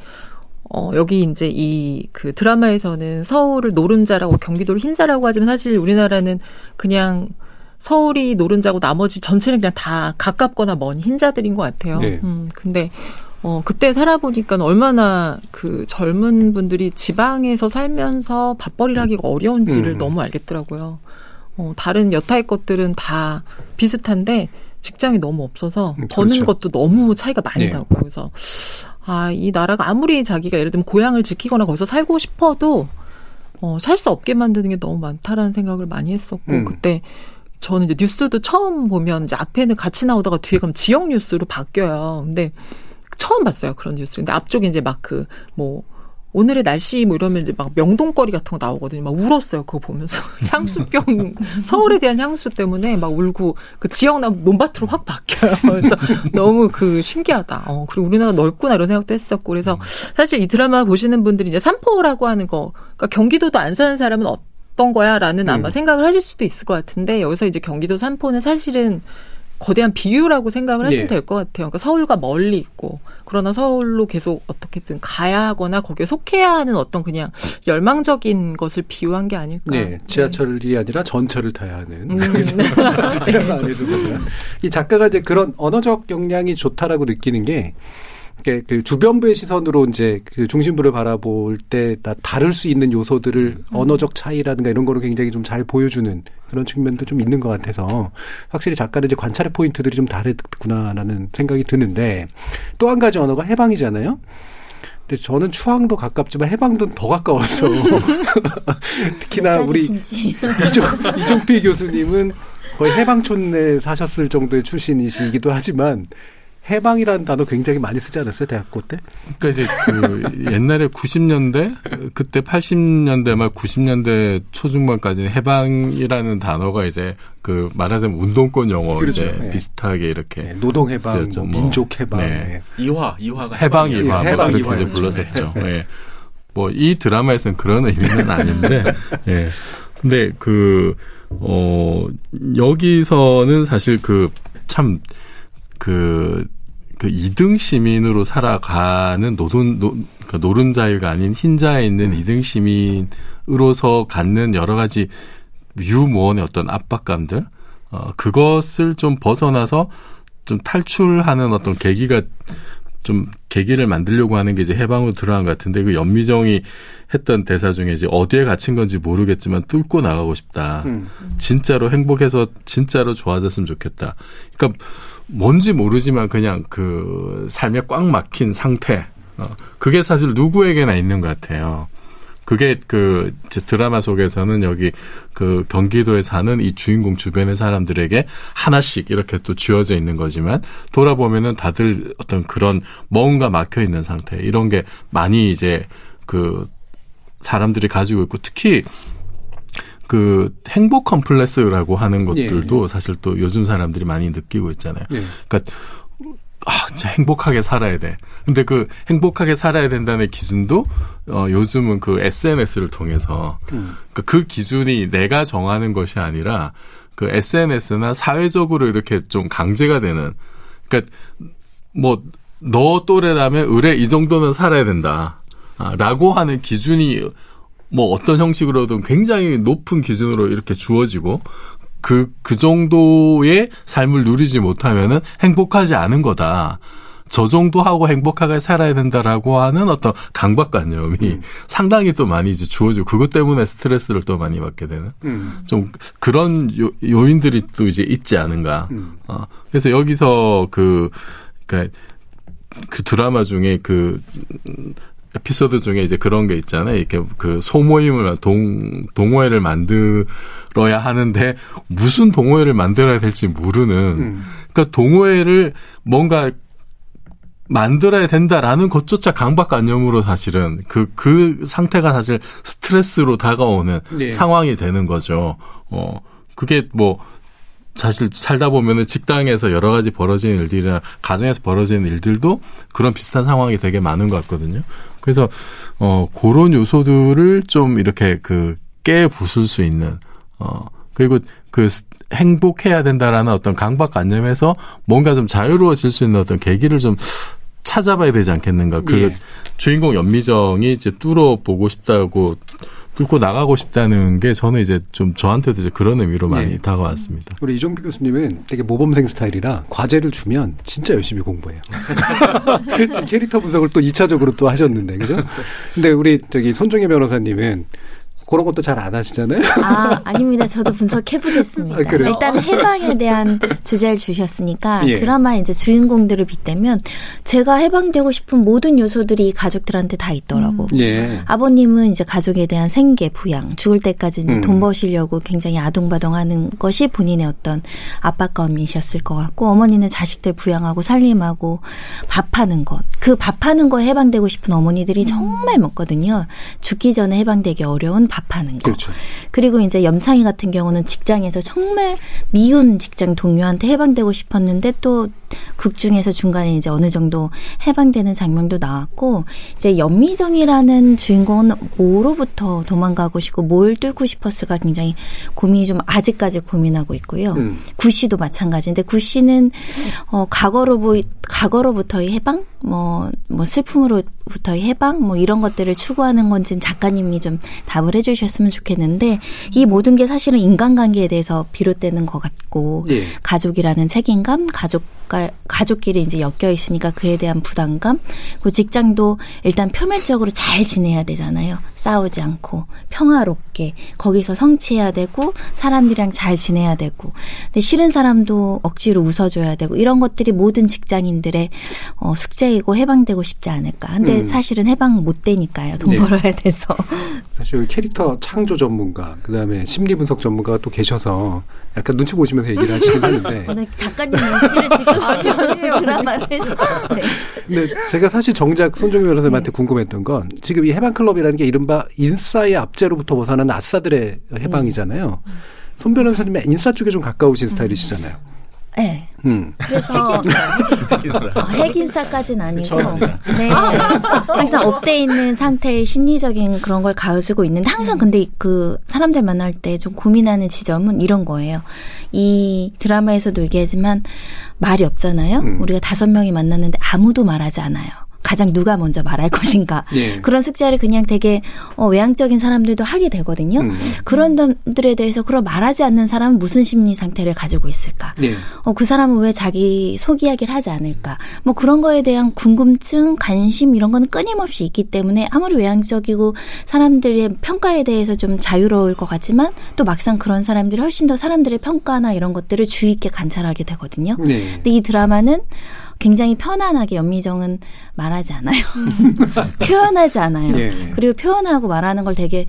어, 여기 이제 이 그 드라마에서는 서울을 노른자라고 경기도를 흰자라고 하지만 사실 우리나라는 그냥 서울이 노른자고 나머지 전체는 그냥 다 가깝거나 먼 흰자들인 것 같아요. 네. 음, 근데 어, 그때 살아보니까 얼마나 그 젊은 분들이 지방에서 살면서 밥벌이를 하기가 어려운지를 음. 너무 알겠더라고요. 어, 다른 여타의 것들은 다 비슷한데 직장이 너무 없어서 음, 버는 그렇죠. 것도 너무 차이가 많이 네. 나고 그래서 아, 이 나라가 아무리 자기가 예를 들면 고향을 지키거나 거기서 살고 싶어도 어, 살 수 없게 만드는 게 너무 많다라는 생각을 많이 했었고 음. 그때 저는 이제 뉴스도 처음 보면 이제 앞에는 같이 나오다가 뒤에 가면 지역 뉴스로 바뀌어요. 근데 처음 봤어요 그런 뉴스. 근데 앞쪽에 이제 막 그 뭐 오늘의 날씨 뭐 이러면 이제 막 명동거리 같은 거 나오거든요. 막 울었어요 그거 보면서 향수병 서울에 대한 향수 때문에 막 울고 그 지역 나 논밭으로 확 바뀌어요. 그래서 너무 그 신기하다. 어 그리고 우리나라 넓구나 이런 생각도 했었고 그래서 사실 이 드라마 보시는 분들이 이제 삼포라고 하는 거 그러니까 경기도도 안 사는 사람은 어떤 거야 라는 아마 음. 생각을 하실 수도 있을 것 같은데 여기서 이제 경기도 삼포는 사실은 거대한 비유라고 생각을 하시면 네. 될것 같아요. 그러니까 서울과 멀리 있고 그러나 서울로 계속 어떻게든 가야 하거나 거기에 속해야 하는 어떤 그냥 열망적인 것을 비유한 게 아닐까. 네, 지하철이 네. 아니라 전철을 타야 하는. 음. 네. 이 작가가 이제 그런 언어적 역량이 좋다라고 느끼는 게 그 주변부의 시선으로 이제 그 중심부를 바라볼 때 다를 수 있는 요소들을 음. 언어적 차이라든가 이런 거를 굉장히 좀 잘 보여주는 그런 측면도 좀 있는 것 같아서 확실히 작가는 이제 관찰의 포인트들이 좀 다르구나라는 생각이 드는데 또 한 가지 언어가 해방이잖아요. 근데 저는 추앙도 가깝지만 해방도 더 가까워서 특히나 우리 이종, 이종필 교수님은 거의 해방촌에 사셨을 정도의 출신이시기도 하지만 해방이라는 단어 굉장히 많이 쓰지 않았어요 대학교 때? 그러니까 이제 그 옛날에 90년대 그때 80년대 말 90년대 초중반까지는 해방이라는 단어가 이제 그 말하자면 운동권 용어 그렇죠. 이제 네. 비슷하게 이렇게 네. 노동 해방, 뭐 민족 해방, 네. 이화 이화가 해방 이화 뭐 해방, 그렇게 이제 불렀었죠. 네. 네. 뭐이 드라마에서는 그런 의미는 아닌데, 예. 근데 그 어, 여기서는 사실 그, 참, 그, 그 2등 시민으로 살아가는 노동, 노, 그러니까 노른자유가 아닌 흰자에 있는 음. 2등 시민으로서 갖는 여러 가지 유무원의 어떤 압박감들, 어, 그것을 좀 벗어나서 좀 탈출하는 어떤 계기가 좀 계기를 만들려고 하는 게 이제 해방으로 들어간 것 같은데 그 연미정이 했던 대사 중에 이제 어디에 갇힌 건지 모르겠지만 뚫고 나가고 싶다. 음. 진짜로 행복해서 진짜로 좋아졌으면 좋겠다. 그러니까 뭔지 모르지만 그냥 그 삶에 꽉 막힌 상태. 어, 그게 사실 누구에게나 있는 것 같아요. 그게 그 드라마 속에서는 여기 그 경기도에 사는 이 주인공 주변의 사람들에게 하나씩 이렇게 또 쥐어져 있는 거지만 돌아보면은 다들 어떤 그런 뭔가 막혀 있는 상태 이런 게 많이 이제 그 사람들이 가지고 있고 특히 그 행복 컴플렉스라고 하는 것들도 예, 예. 사실 또 요즘 사람들이 많이 느끼고 있잖아요. 예. 그러니까 아, 진짜 행복하게 살아야 돼. 근데 그 행복하게 살아야 된다는 기준도 어 요즘은 그 SNS를 통해서 음. 그러니까 그 기준이 내가 정하는 것이 아니라 그 SNS나 사회적으로 이렇게 좀 강제가 되는 그러니까 뭐 너 또래라면 의뢰 이 정도는 살아야 된다. 아, 라고 하는 기준이 뭐 어떤 형식으로든 굉장히 높은 기준으로 이렇게 주어지고 그, 그 정도의 삶을 누리지 못하면은 행복하지 않은 거다. 저 정도 하고 행복하게 살아야 된다라고 하는 어떤 강박관념이 음. 상당히 또 많이 이제 주어지고 그것 때문에 스트레스를 또 많이 받게 되는 음. 좀 그런 요, 요인들이 또 이제 있지 않은가. 음. 어, 그래서 여기서 그, 그니까 그 드라마 중에 그 에피소드 중에 이제 그런 게 있잖아요. 이렇게 그 소모임을 동 동호회를 만들어야 하는데 무슨 동호회를 만들어야 될지 모르는. 음. 그러니까 동호회를 뭔가 만들어야 된다라는 것조차 강박관념으로 사실은 그, 그 상태가 사실 스트레스로 다가오는 네. 상황이 되는 거죠. 어, 그게 뭐, 사실 살다 보면은 직장에서 여러 가지 벌어지는 일들이나 가정에서 벌어지는 일들도 그런 비슷한 상황이 되게 많은 것 같거든요. 그래서 어 그런 요소들을 좀 이렇게 그 깨 부술 수 있는 어 그리고 그 행복해야 된다라는 어떤 강박관념에서 뭔가 좀 자유로워질 수 있는 어떤 계기를 좀 찾아봐야 되지 않겠는가. 그 예. 주인공 연미정이 이제 뚫어 보고 싶다고 뚫고 나가고 싶다는 게 저는 이제 좀 저한테도 이제 그런 의미로 많이 네. 다가왔습니다. 우리 이종필 교수님은 되게 모범생 스타일이라 과제를 주면 진짜 열심히 공부해요. 캐릭터 분석을 또 2차적으로 또 하셨는데, 그죠? 근데 우리 저기 손종혜 변호사님은 그런 것도 잘 안 하시잖아요. 아, 아닙니다. 저도 분석해 보겠습니다. 아, 일단 해방에 대한 주제를 주셨으니까 예. 드라마 이제 주인공들을 빗대면 제가 해방되고 싶은 모든 요소들이 가족들한테 다 있더라고. 음. 예. 아버님은 이제 가족에 대한 생계, 부양, 죽을 때까지 이제 음. 돈 버시려고 굉장히 아둥바둥하는 것이 본인의 어떤 압박감이셨을 것 같고 어머니는 자식들 부양하고 살림하고 밥하는 것. 그 밥하는 거에 해방되고 싶은 어머니들이 음. 정말 많거든요. 죽기 전에 해방되기 어려운 밥하는 거. 그렇죠. 그리고 이제 염창희 같은 경우는 직장에서 정말 미운 직장 동료한테 해방되고 싶었는데 또극 중에서 중간에 이제 어느 정도 해방되는 장면도 나왔고 이제 연미정이라는 주인공은 뭐로부터 도망가고 싶고 뭘 뚫고 싶었을까 굉장히 고민이 좀 아직까지 고민하고 있고요. 음. 구씨도 마찬가지인데 구씨는 어 과거로 보 과거로부터의 해방 뭐뭐 뭐 슬픔으로부터의 해방 뭐 이런 것들을 추구하는 건지는 작가님이 좀 답을 해주셨으면 좋겠는데 이 모든 게 사실은 인간관계에 대해서 비롯되는 것 같고 네. 가족이라는 책임감 가족 가족끼리 이제 엮여 있으니까 그에 대한 부담감, 그 직장도 일단 표면적으로 잘 지내야 되잖아요. 싸우지 않고 평화롭게 거기서 성취해야 되고 사람들이랑 잘 지내야 되고, 근데 싫은 사람도 억지로 웃어줘야 되고 이런 것들이 모든 직장인들의 어, 숙제이고 해방되고 싶지 않을까. 근데 음. 사실은 해방 못 되니까요. 돈 네. 벌어야 돼서. 사실 캐릭터 창조 전문가, 그 다음에 심리 분석 전문가가 또 계셔서 약간 눈치 보시면서 얘기를. 네, 작가님 눈치를 지금 아니, 아니에요. 드라마를 해서. 네. 근데 제가 사실 정작 손정희 변호사님한테 네. 궁금했던 건 지금 이 해방클럽이라는 게 이른바 인싸의 압제로부터 벗어나는 아싸들의 해방이잖아요. 음. 손 변호사님은 인싸 쪽에 좀 가까우신 음. 스타일이시잖아요. 네. 음. 그래서 핵인싸. 어, 까지는 아니고 네 항상 up돼 있는 상태의 심리적인 그런 걸 가지고 있는데 항상 근데 그 사람들 만날 때 좀 고민하는 지점은 이런 거예요. 이 드라마에서도 얘기하지만 말이 없잖아요. 음. 우리가 다섯 명이 만났는데 아무도 말하지 않아요. 가장 누가 먼저 말할 것인가 네. 그런 숙제를 그냥 되게 어, 외향적인 사람들도 하게 되거든요. 음. 그런 점들에 대해서 그런 말하지 않는 사람은 무슨 심리 상태를 가지고 있을까? 네. 어, 그 사람은 왜 자기 속 이야기를 하지 않을까? 뭐 그런 거에 대한 궁금증, 관심 이런 거는 끊임없이 있기 때문에 아무리 외향적이고 사람들의 평가에 대해서 좀 자유로울 것 같지만 또 막상 그런 사람들이 훨씬 더 사람들의 평가나 이런 것들을 주의 있게 관찰하게 되거든요. 네. 근데 이 드라마는 굉장히 편안하게 연미정은 말하지 않아요. 표현하지 않아요. 네. 그리고 표현하고 말하는 걸 되게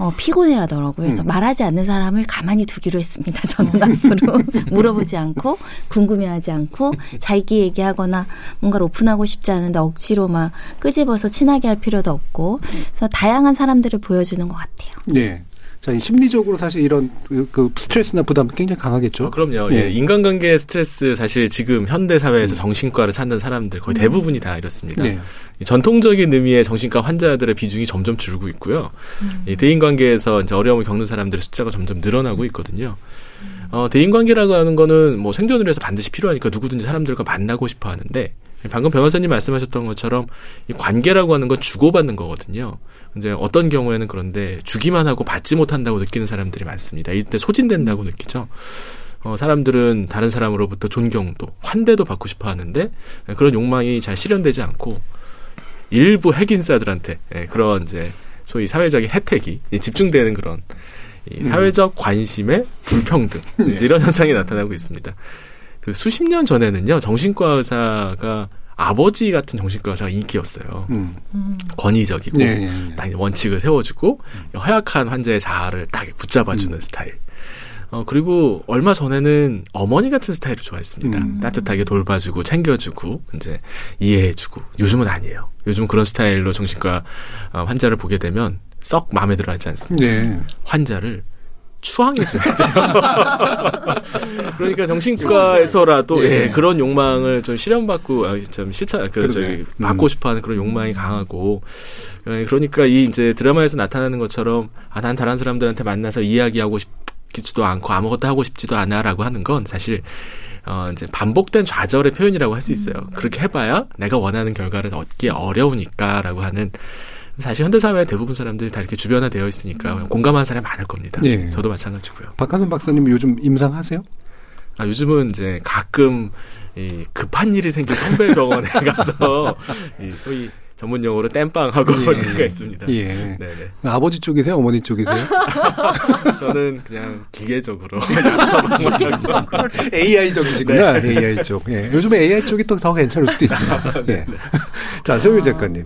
어, 피곤해 하더라고요. 그래서 음. 말하지 않는 사람을 가만히 두기로 했습니다. 저는 앞으로 물어보지 않고 궁금해하지 않고 자기 얘기하거나 뭔가를 오픈하고 싶지 않은데 억지로 막 끄집어서 친하게 할 필요도 없고 그래서 다양한 사람들을 보여주는 것 같아요. 네. 자, 심리적으로 사실 이런 그 스트레스나 부담 굉장히 강하겠죠. 아, 그럼요. 예. 예. 인간관계 스트레스 사실 지금 현대 사회에서 음. 정신과를 찾는 사람들 거의 대부분이 다 이렇습니다. 네. 전통적인 의미의 정신과 환자들의 비중이 점점 줄고 있고요. 음. 이 대인관계에서 이제 어려움을 겪는 사람들의 숫자가 점점 늘어나고 있거든요. 어, 대인관계라고 하는 거는 뭐 생존을 위해서 반드시 필요하니까 누구든지 사람들과 만나고 싶어 하는데 방금 변호사님 말씀하셨던 것처럼 이 관계라고 하는 건 주고받는 거거든요. 이제 어떤 경우에는 그런데 주기만 하고 받지 못한다고 느끼는 사람들이 많습니다. 이때 소진된다고 느끼죠. 어, 사람들은 다른 사람으로부터 존경도, 환대도 받고 싶어 하는데 그런 욕망이 잘 실현되지 않고 일부 핵인사들한테 예, 그런 이제 소위 사회적인 혜택이 집중되는 그런 이 사회적 관심의 불평등 이제 이런 현상이 나타나고 있습니다. 그 수십 년 전에는요 정신과 의사가 아버지 같은 정신과 의사가 인기였어요. 음. 권위적이고 네, 네, 네. 원칙을 세워주고 허약한 환자의 자아를 딱 붙잡아주는 음. 스타일. 어, 그리고 얼마 전에는 어머니 같은 스타일을 좋아했습니다. 음. 따뜻하게 돌봐주고 챙겨주고 이제 이해해주고 요즘은 아니에요. 요즘 그런 스타일로 정신과 어, 환자를 보게 되면 썩 마음에 들어하지 않습니다. 네. 환자를 추앙해줘야 돼요. 그러니까 정신과에서라도 예. 예, 그런 욕망을 좀 실현받고 아, 좀 실천 그 저기 받고 음. 싶어하는 그런 욕망이 강하고 예, 그러니까 이 이제 드라마에서 나타나는 것처럼 아 난 다른 사람들한테 만나서 이야기하고 싶지도 않고 아무것도 하고 싶지도 않아라고 하는 건 사실 어 이제 반복된 좌절의 표현이라고 할 수 있어요. 음. 그렇게 해봐야 내가 원하는 결과를 얻기 어려우니까라고 하는 사실 현대 사회 대부분 사람들이 다 이렇게 주변화되어 있으니까 음. 공감하는 사람이 많을 겁니다. 네. 저도 마찬가지고요. 박한선 박사님 요즘 임상하세요? 아, 요즘은 이제 가끔 이 급한 일이 생긴 성배 병원에 가서 이 소위 전문 용어로 땜빵하고 예. 때가 있습니다. 예. 네네. 아버지 쪽이세요? 어머니 쪽이세요? 저는 그냥 기계적으로 AI적이시구나. 네. AI 쪽. 예. 요즘에 AI 쪽이 또 더 괜찮을 수도 있습니다. 예. 자, 소유 작가님.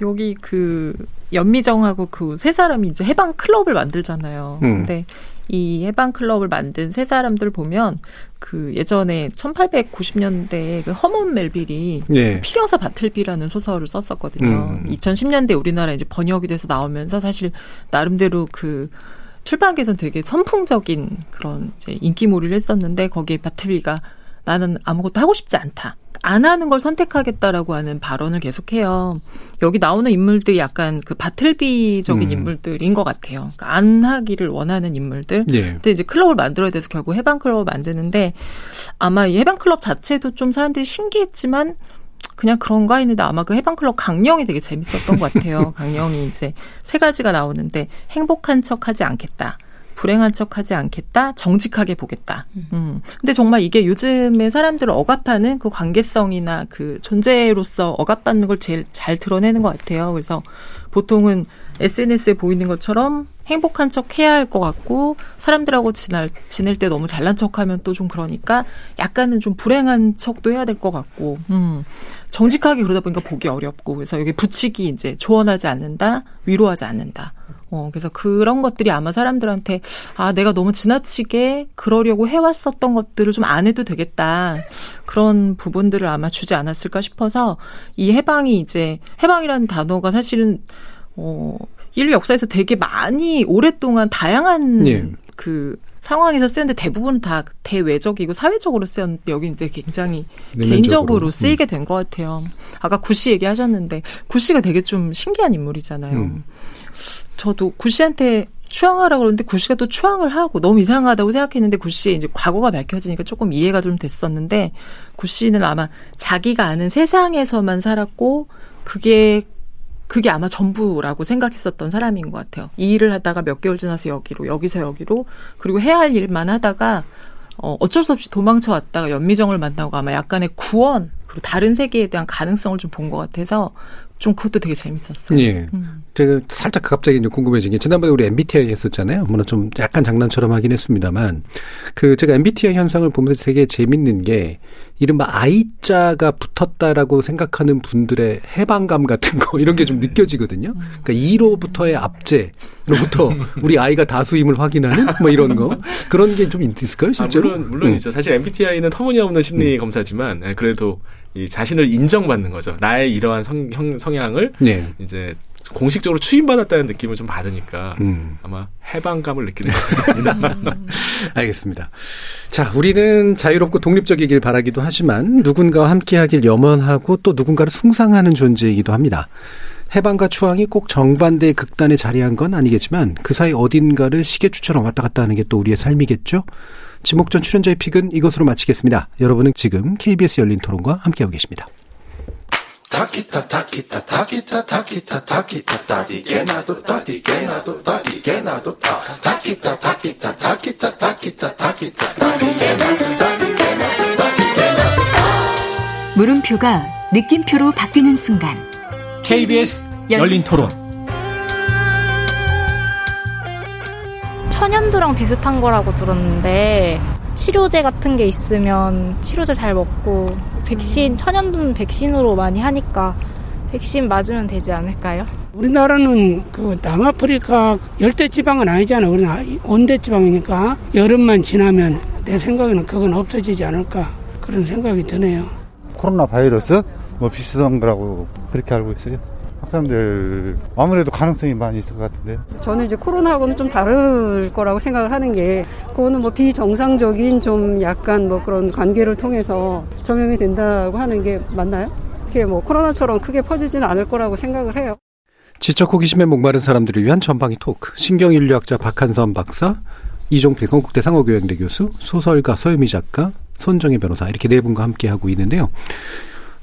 여기 그 연미정하고 그 세 사람이 이제 해방 클럽을 만들잖아요. 음. 근데 이 해방 클럽을 만든 세 사람들 보면 그 예전에 1890년대에 그 허먼 멜빌이 네. 피겨사 바틀비라는 소설을 썼었거든요. 음. 2010년대 우리나라 이제 번역이 돼서 나오면서 사실 나름대로 그 출판계에서는 되게 선풍적인 그런 이제 인기몰이를 했었는데 거기에 바틀비가 나는 아무것도 하고 싶지 않다. 안 하는 걸 선택하겠다라고 하는 발언을 계속해요. 여기 나오는 인물들이 약간 그 바틀비적인 음. 인물들인 것 같아요. 그러니까 안 하기를 원하는 인물들. 예. 근데 이제 클럽을 만들어야 돼서 결국 해방 클럽을 만드는데 아마 이 해방 클럽 자체도 좀 사람들이 신기했지만 그냥 그런가 했는데 아마 그 해방클럽 강령이 되게 재밌었던 것 같아요. 강령이 이제 세 가지가 나오는데 행복한 척 하지 않겠다. 불행한 척 하지 않겠다. 정직하게 보겠다. 음. 음. 근데 정말 이게 요즘에 사람들을 억압하는 그 관계성이나 그 존재로서 억압받는 걸 제일 잘 드러내는 것 같아요. 그래서 보통은 SNS에 보이는 것처럼 행복한 척 해야 할 것 같고 사람들하고 지날, 지낼 때 너무 잘난 척하면 또 좀 그러니까 약간은 좀 불행한 척도 해야 될 것 같고 음. 정직하게 그러다 보니까 보기 어렵고 그래서 여기 붙이기 이제 조언하지 않는다 위로하지 않는다 어, 그래서 그런 것들이 아마 사람들한테 아, 내가 너무 지나치게 그러려고 해왔었던 것들을 좀 안 해도 되겠다. 그런 부분들을 아마 주지 않았을까 싶어서 이 해방이 이제 해방이라는 단어가 사실은 어, 인류 역사에서 되게 많이 오랫동안 다양한 예. 그 상황에서 쓰는데 대부분 다 대외적이고 사회적으로 쓰였는데 여기 이제 굉장히 개인적으로 쓰이게 된 것 같아요. 아까 구씨 얘기하셨는데 구씨가 되게 좀 신기한 인물이잖아요. 음. 저도 구씨한테 추앙하라 그러는데 구씨가 또 추앙을 하고 너무 이상하다고 생각했는데 구씨의 이제 과거가 밝혀지니까 조금 이해가 좀 됐었는데 구씨는 아마 자기가 아는 세상에서만 살았고 그게 그게 아마 전부라고 생각했었던 사람인 것 같아요. 이 일을 하다가 몇 개월 지나서 여기로, 여기서 여기로, 그리고 해야 할 일만 하다가, 어, 어쩔 수 없이 도망쳐 왔다가 연미정을 만나고 아마 약간의 구원, 그리고 다른 세계에 대한 가능성을 좀 본 것 같아서 좀 그것도 되게 재밌었어요. 예. 음. 제가 살짝 갑자기 이제 궁금해진 게 지난번에 우리 MBTI 했었잖아요. 물론 좀 약간 장난처럼 하긴 했습니다만 그 제가 MBTI 현상을 보면서 되게 재밌는 게 이른바 I자가 붙었다라고 생각하는 분들의 해방감 같은 거 이런 게 좀 느껴지거든요. 그러니까 2로부터의 압제로부터 우리 아이가 다수임을 확인하는 뭐 이런 거 그런 게 좀 있을까요, 실제로? 아, 물론 물론 음. 있죠. 사실 MBTI는 터무니없는 심리 음. 검사지만 예, 그래도 이 자신을 인정받는 거죠. 나의 이러한 성, 형, 성향을 네. 이제 공식적으로 추임받았다는 느낌을 좀 받으니까 음. 아마 해방감을 느끼는 것 같습니다. 알겠습니다. 자, 우리는 자유롭고 독립적이길 바라기도 하지만 누군가와 함께하길 염원하고 또 누군가를 숭상하는 존재이기도 합니다. 해방과 추앙이 꼭 정반대의 극단에 자리한 건 아니겠지만 그 사이 어딘가를 시계추처럼 왔다 갔다 하는 게 또 우리의 삶이겠죠. 지목전 출연자의 픽은 이것으로 마치겠습니다. 여러분은 지금 KBS 열린 토론과 함께하고 계십니다. 물음표가 느낌표로 바뀌는 순간 KBS 열린 토론 천연두랑 비슷한 거라고 들었는데 치료제 같은 게 있으면 치료제 잘 먹고 백신 천연두는 백신으로 많이 하니까 백신 맞으면 되지 않을까요? 우리나라는 그 남아프리카 열대 지방은 아니잖아. 우리는 온대 지방이니까 여름만 지나면 내 생각에는 그건 없어지지 않을까 그런 생각이 드네요. 코로나 바이러스 뭐 비슷한 거라고 그렇게 알고 있어요. 학생들 아무래도 가능성이 많이 있을 것 같은데. 저는 이제 코로나하고는 좀 다를 거라고 생각을 하는 게 그거는 뭐 비정상적인 좀 약간 뭐 그런 관계를 통해서 전염이 된다고 하는 게 맞나요? 그게 뭐 코로나처럼 크게 퍼지지는 않을 거라고 생각을 해요. 지적 호기심에 목마른 사람들을 위한 전방위 토크. 신경인류학자 박한선 박사, 이종필 건국대 상허교양대 교수, 소설가 서유미 작가, 손정혜 변호사 이렇게 네 분과 함께 하고 있는데요.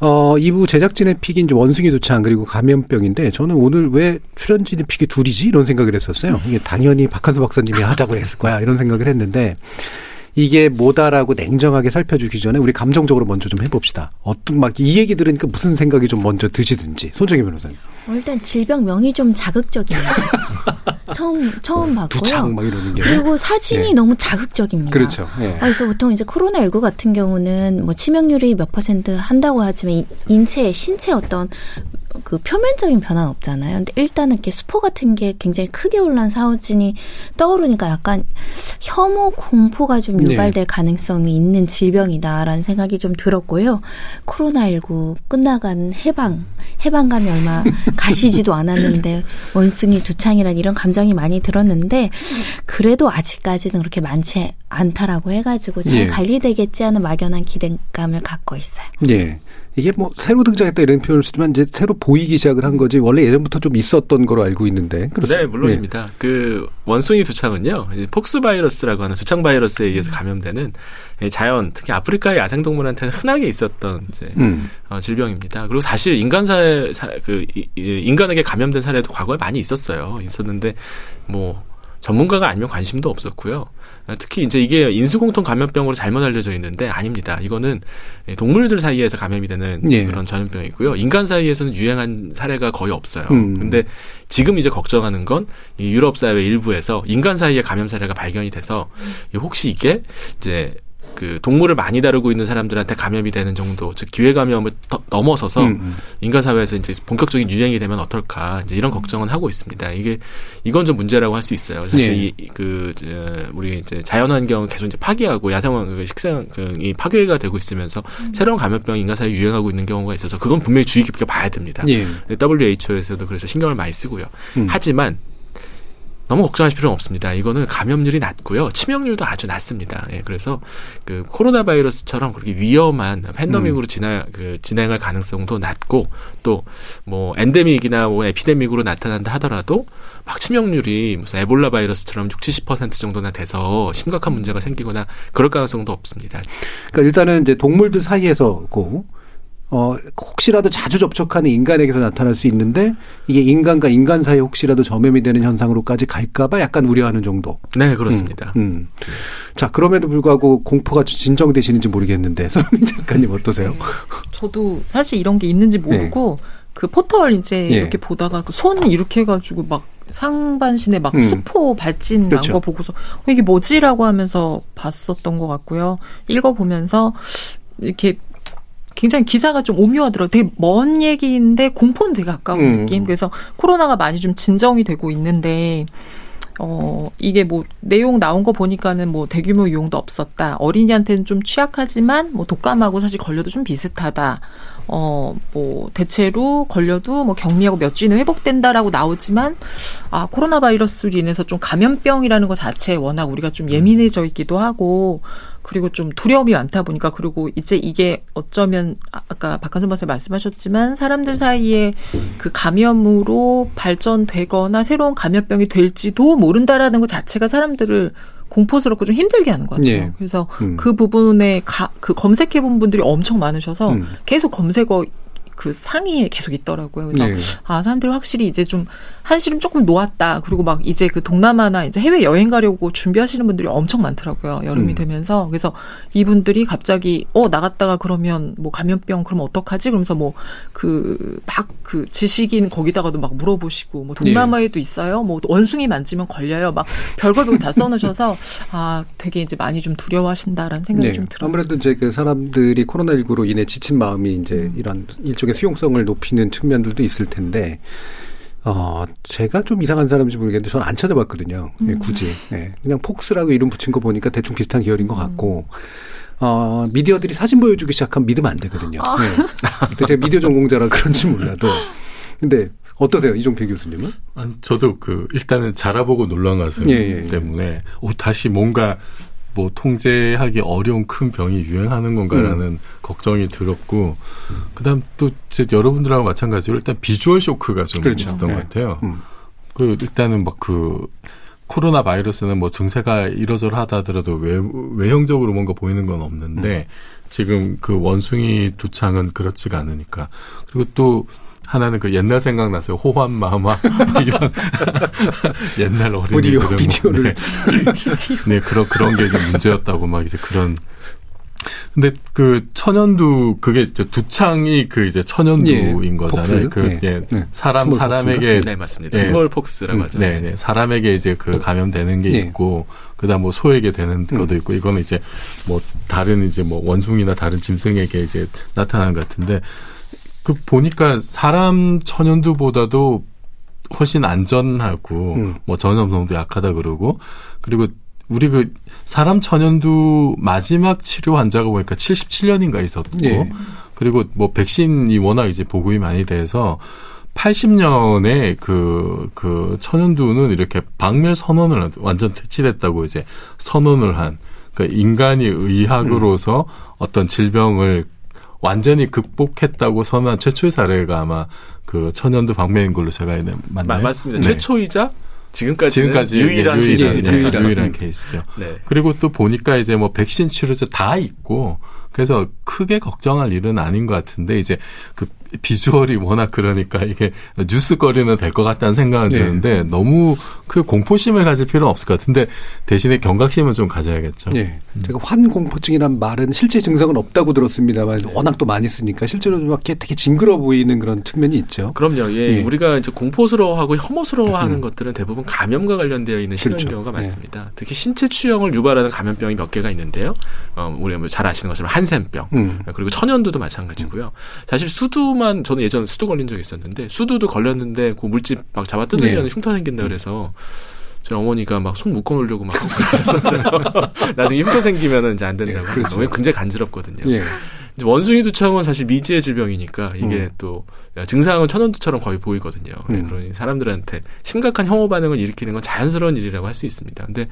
어, 2부 제작진의 pick이 이제 원숭이 두창 그리고 감염병인데 저는 오늘 왜 출연진의 pick이 둘이지? 이런 생각을 했었어요. 이게 당연히 박한선 박사님이 하자고 했을 거야. 이런 생각을 했는데 이게 뭐다라고 냉정하게 살펴주기 전에 우리 감정적으로 먼저 좀 해봅시다. 어떤 막 이 얘기 들으니까 무슨 생각이 좀 먼저 드시든지 손정혜 변호사님. 어, 일단 질병명이 좀 자극적이에요. 처음 처음 봤고요. 두창 막 이러는 게. 그리고 사진이 네. 너무 자극적입니다. 그렇죠. 네. 그래서 보통 이제 코로나 19 같은 경우는 뭐 치명률이 몇 퍼센트 한다고 하지만 인체 신체 어떤 그 표면적인 변화는 없잖아요. 근데 일단은 이렇게 수포 같은 게 굉장히 크게 올라온 사진이 떠오르니까 약간 혐오 공포가 좀 네. 유발될 네. 가능성이 있는 질병이다라는 생각이 좀 들었고요. 코로나19 끝나간 해방, 해방감이 얼마 가시지도 않았는데 원숭이 두창이란 이런 감정이 많이 들었는데 그래도 아직까지는 그렇게 많지 않다라고 해가지고 잘 예. 관리되겠지 하는 막연한 기대감을 갖고 있어요. 예. 이게 뭐 새로 등장했다 이런 표현을 쓰지만 이제 새로 보이기 시작을 한 거지 원래 예전부터 좀 있었던 거로 알고 있는데. 그렇습니다. 네, 물론입니다. 네. 그 원숭이 두창은요, 폭스 바이러스라고 하는 두창 바이러스에 의해서 감염되는 자연, 특히 아프리카의 야생 동물한테는 흔하게 있었던 이제 음. 어, 질병입니다. 그리고 사실 인간사에 그 인간에게 감염된 사례도 과거에 많이 있었어요. 있었는데 뭐 전문가가 아니면 관심도 없었고요. 특히 이제 이게 인수공통 감염병으로 잘못 알려져 있는데 아닙니다. 이거는 동물들 사이에서 감염이 되는 예. 그런 전염병이고요. 인간 사이에서는 유행한 사례가 거의 없어요. 음. 근데 지금 이제 걱정하는 건이 유럽 사회 일부에서 인간 사이에 감염 사례가 발견이 돼서 혹시 이게 이제 그 동물을 많이 다루고 있는 사람들한테 감염이 되는 정도, 즉 기회 감염을 더 넘어서서 음, 음. 인간 사회에서 이제 본격적인 유행이 되면 어떨까 이제 이런 걱정은 하고 있습니다. 이게 이건 좀 문제라고 할 수 있어요. 사실 네. 이그 우리 이제 자연환경 계속 이제 파괴하고 야생화 그 식생 그이 파괴가 되고 있으면서 음. 새로운 감염병이 인간 사회에 유행하고 있는 경우가 있어서 그건 분명히 주의 깊게 봐야 됩니다. 네. WHO에서도 그래서 신경을 많이 쓰고요. 음. 하지만 너무 걱정하실 필요는 없습니다. 이거는 감염률이 낮고요. 치명률도 아주 낮습니다. 예, 그래서 그 코로나 바이러스처럼 그렇게 위험한 팬더믹으로 음. 진행, 그 진행할 가능성도 낮고 또 뭐 엔데믹이나 뭐 에피데믹으로 나타난다 하더라도 막 치명률이 무슨 에볼라 바이러스처럼 60, 70% 정도나 돼서 심각한 문제가 생기거나 그럴 가능성도 없습니다. 그러니까 일단은 이제 동물들 사이에서고 어, 혹시라도 자주 접촉하는 인간에게서 나타날 수 있는데 이게 인간과 인간 사이에 혹시라도 점염이 되는 현상으로까지 갈까봐 약간 우려하는 정도. 네, 그렇습니다. 음, 음. 자, 그럼에도 불구하고 공포가 진정되시는지 모르겠는데 서민 작가님 어떠세요? 저도 사실 이런 게 있는지 모르고 네. 그 포털 이제 예. 이렇게 보다가 그 손 이렇게 해가지고 막 상반신에 막 음. 수포 발진 그렇죠. 난거 보고서 어, 이게 뭐지라고 하면서 봤었던 것 같고요. 읽어보면서 이렇게 굉장히 기사가 좀 오묘하더라고요. 되게 먼 얘기인데 공포는 되게 가까운 음. 느낌. 그래서 코로나가 많이 좀 진정이 되고 있는데 어, 이게 뭐, 내용 나온 거 보니까는 뭐, 대규모 유용도 없었다. 어린이한테는 좀 취약하지만, 뭐, 독감하고 사실 걸려도 좀 비슷하다. 어, 뭐, 대체로 걸려도 뭐, 격리하고 몇 주는 회복된다라고 나오지만, 아, 코로나 바이러스로 인해서 좀 감염병이라는 것 자체에 워낙 우리가 좀 예민해져 있기도 하고, 그리고 좀 두려움이 많다 보니까 그리고 이제 이게 어쩌면 아, 아까 박한선 박사 말씀하셨지만 사람들 사이에 그 감염으로 발전되거나 새로운 감염병이 될지도 모른다라는 것 자체가 사람들을 공포스럽고 좀 힘들게 하는 것 같아요. 예. 그래서 음. 그 부분에 가, 그 검색해 본 분들이 엄청 많으셔서 음. 계속 검색어 그 상위에 계속 있더라고요. 그래서 네. 아 사람들이 확실히 이제 좀 한시름 조금 놓았다. 그리고 막 이제 그 동남아나 이제 해외 여행 가려고 준비하시는 분들이 엄청 많더라고요. 여름이 음. 되면서 그래서 이분들이 갑자기 어 나갔다가 그러면 뭐 감염병 그러면 어떡하지? 그러면서 뭐 그 막그 그 지식인 거기다가도 막 물어보시고 뭐 동남아에도 네. 있어요. 뭐 원숭이 만지면 걸려요. 막 별걸 다 써놓으셔서 아 되게 이제 많이 좀 두려워하신다라는 생각이 네. 좀 들어요. 아무래도 이제 그 사람들이 코로나 19로 인해 지친 마음이 이제 음. 이런 일종의 수용성을 높이는 측면들도 있을 텐데. 어, 제가 좀 이상한 사람인지 모르겠는데 저는 안 찾아봤거든요. 예, 음. 예, 굳이. 예, 그냥 폭스라고 이름 붙인 거 보니까 대충 비슷한 계열인 것 같고. 어, 미디어들이 사진 보여주기 시작하면 믿으면 안 되거든요. 아. 네. 제가 미디어 전공자라 그런지 몰라도. 근데 어떠세요, 이종필 교수님은? 아니, 저도 그 일단은 자라보고 놀란 가슴 예, 예, 예. 때문에 오 다시 뭔가 뭐 통제하기 어려운 큰 병이 유행하는 건가라는 음. 걱정이 들었고 그다음 또 이제 여러분들하고 마찬가지로 일단 비주얼 쇼크가 좀 그렇죠. 있었던 네. 것 같아요. 음. 그 일단은 막 그 코로나 바이러스는 뭐 증세가 이러저러하다 하더라도 외, 외형적으로 뭔가 보이는 건 없는데 음. 지금 그 원숭이 두창은 그렇지가 않으니까 그리고 또 하나는 그 옛날 생각났어요. 호환 마마 뭐 이런 옛날 어린이들은 비디오를 네. 네 그런 그런 게 이제 문제였다고 막 이제 그런 근데 그 천연두 그게 이제 두창이 그 이제 천연두인 예, 거잖아요. 폭스? 그 예, 예, 사람 사람에게 네 맞습니다. 예, smallpox라고 하죠. 네, 네, 사람에게 이제 그 감염되는 게 예. 있고 그다음 뭐 소에게 되는 음. 것도 있고 이거는 이제 뭐 다른 이제 뭐 원숭이나 다른 짐승에게 이제 나타나는 것 같은데 그 보니까 사람 천연두보다도 훨씬 안전하고 음. 뭐 전염성도 약하다 그러고 그리고 우리 그 사람 천연두 마지막 치료 환자가 보니까 77년인가 있었고 예. 그리고 뭐 백신이 워낙 이제 보급이 많이 돼서 80년에 그, 그 천연두는 이렇게 박멸 선언을 완전 퇴치됐다고 이제 선언을 한, 그 인간이 의학으로서 음. 어떤 질병을 완전히 극복했다고 선언한 최초의 사례가 아마 그 천연두 박멸인 걸로 제가 맞나요? 맞습니다. 네. 최초이자 지금까지 지금까지 유일한 네, 케이스 네, 유일한, 유일한 케이스죠. 네. 그리고 또 보니까 이제 뭐 백신 치료제 다 있고 그래서 크게 걱정할 일은 아닌 것 같은데 이제 그 비주얼이 워낙 그러니까 이게 뉴스거리는 될 것 같다는 생각은 네. 드는데 너무 그 공포심을 가질 필요는 없을 것 같은데 대신에 경각심을 좀 가져야겠죠. 네. 음. 제가 환공포증이란 말은 실제 증상은 없다고 들었습니다만 네. 워낙 또 많이 쓰니까 실제로 막 되게 징그러 보이는 그런 측면이 있죠. 그럼요. 예. 예. 우리가 이제 공포스러워하고 혐오스러워하는 음. 것들은 대부분 감염과 관련되어 있는 그렇죠. 경우가 예. 많습니다. 특히 신체 추형을 유발하는 감염병이 몇 개가 있는데요. 어, 우리가 뭐잘 아시는 것처럼 한센병 음. 그리고 천연두도 마찬가지고요. 사실 수두 수두만 저는 예전 수두 걸린 적이 있었는데 수두도 걸렸는데 그 물집 막 잡아 뜯으면 네. 흉터 생긴다 그래서 저희 어머니가 막 손 묶어 놓으려고 막 그러셨었어요. 나중에 흉터 생기면은 이제 안 된다고. 네, 그렇죠. 굉장히 간지럽거든요. 네. 원숭이 두창은 사실 미지의 질병이니까 이게 음. 또 증상은 천연두처럼 거의 보이거든요. 음. 그러니 사람들한테 심각한 혐오 반응을 일으키는 건 자연스러운 일이라고 할 수 있습니다. 근데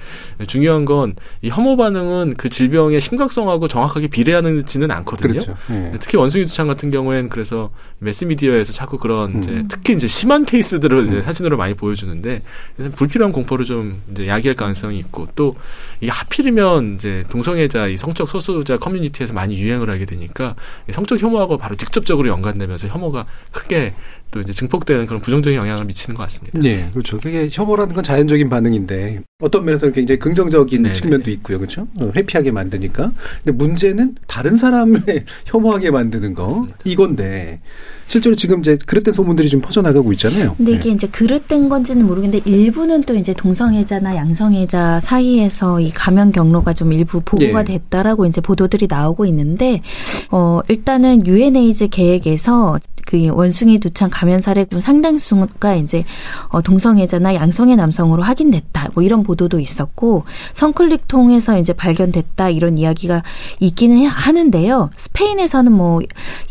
중요한 건 이 혐오 반응은 그 질병의 심각성하고 정확하게 비례하지는 않거든요. 그렇죠. 네. 특히 원숭이 두창 같은 경우에는 그래서 매스미디어에서 자꾸 그런 음. 이제 특히 이제 심한 케이스들을 이제 음. 사진으로 많이 보여주는데 불필요한 공포를 좀 이제 야기할 가능성이 있고 또 이게 하필이면 이제 동성애자 이 성적 소수자 커뮤니티에서 많이 유행을 하게 되니까 성적 혐오하고 바로 직접적으로 연관되면서 혐오가 크게 또 이제 증폭되는 그런 부정적인 영향을 미치는 것 같습니다. 네, 그렇죠. 그게 혐오라는 건 자연적인 반응인데 어떤 면에서 굉장히 긍정적인 네네. 측면도 있고요, 그렇죠? 어, 회피하게 만드니까. 근데 문제는 다른 사람을 혐오하게 만드는 거 맞습니다. 이건데 실제로 지금 이제 그릇된 소문들이 좀 퍼져나가고 있잖아요. 근데 이게 네. 이제 그릇된 건지는 모르겠는데 일부는 또 이제 동성애자나 양성애자 사이에서 이 감염 경로가 좀 일부 보고가 네. 됐다라고 이제 보도들이 나오고 있는데 어 일단은 유엔에이즈 계획에서 그 원숭이 두창 감염 사례 중 상당수가 이제 어 동성애자나 양성애 남성으로 확인됐다. 뭐 이런 보도도 있었고 성클릭 통해서 이제 발견됐다 이런 이야기가 있기는 하는데요. 스페인에서는 뭐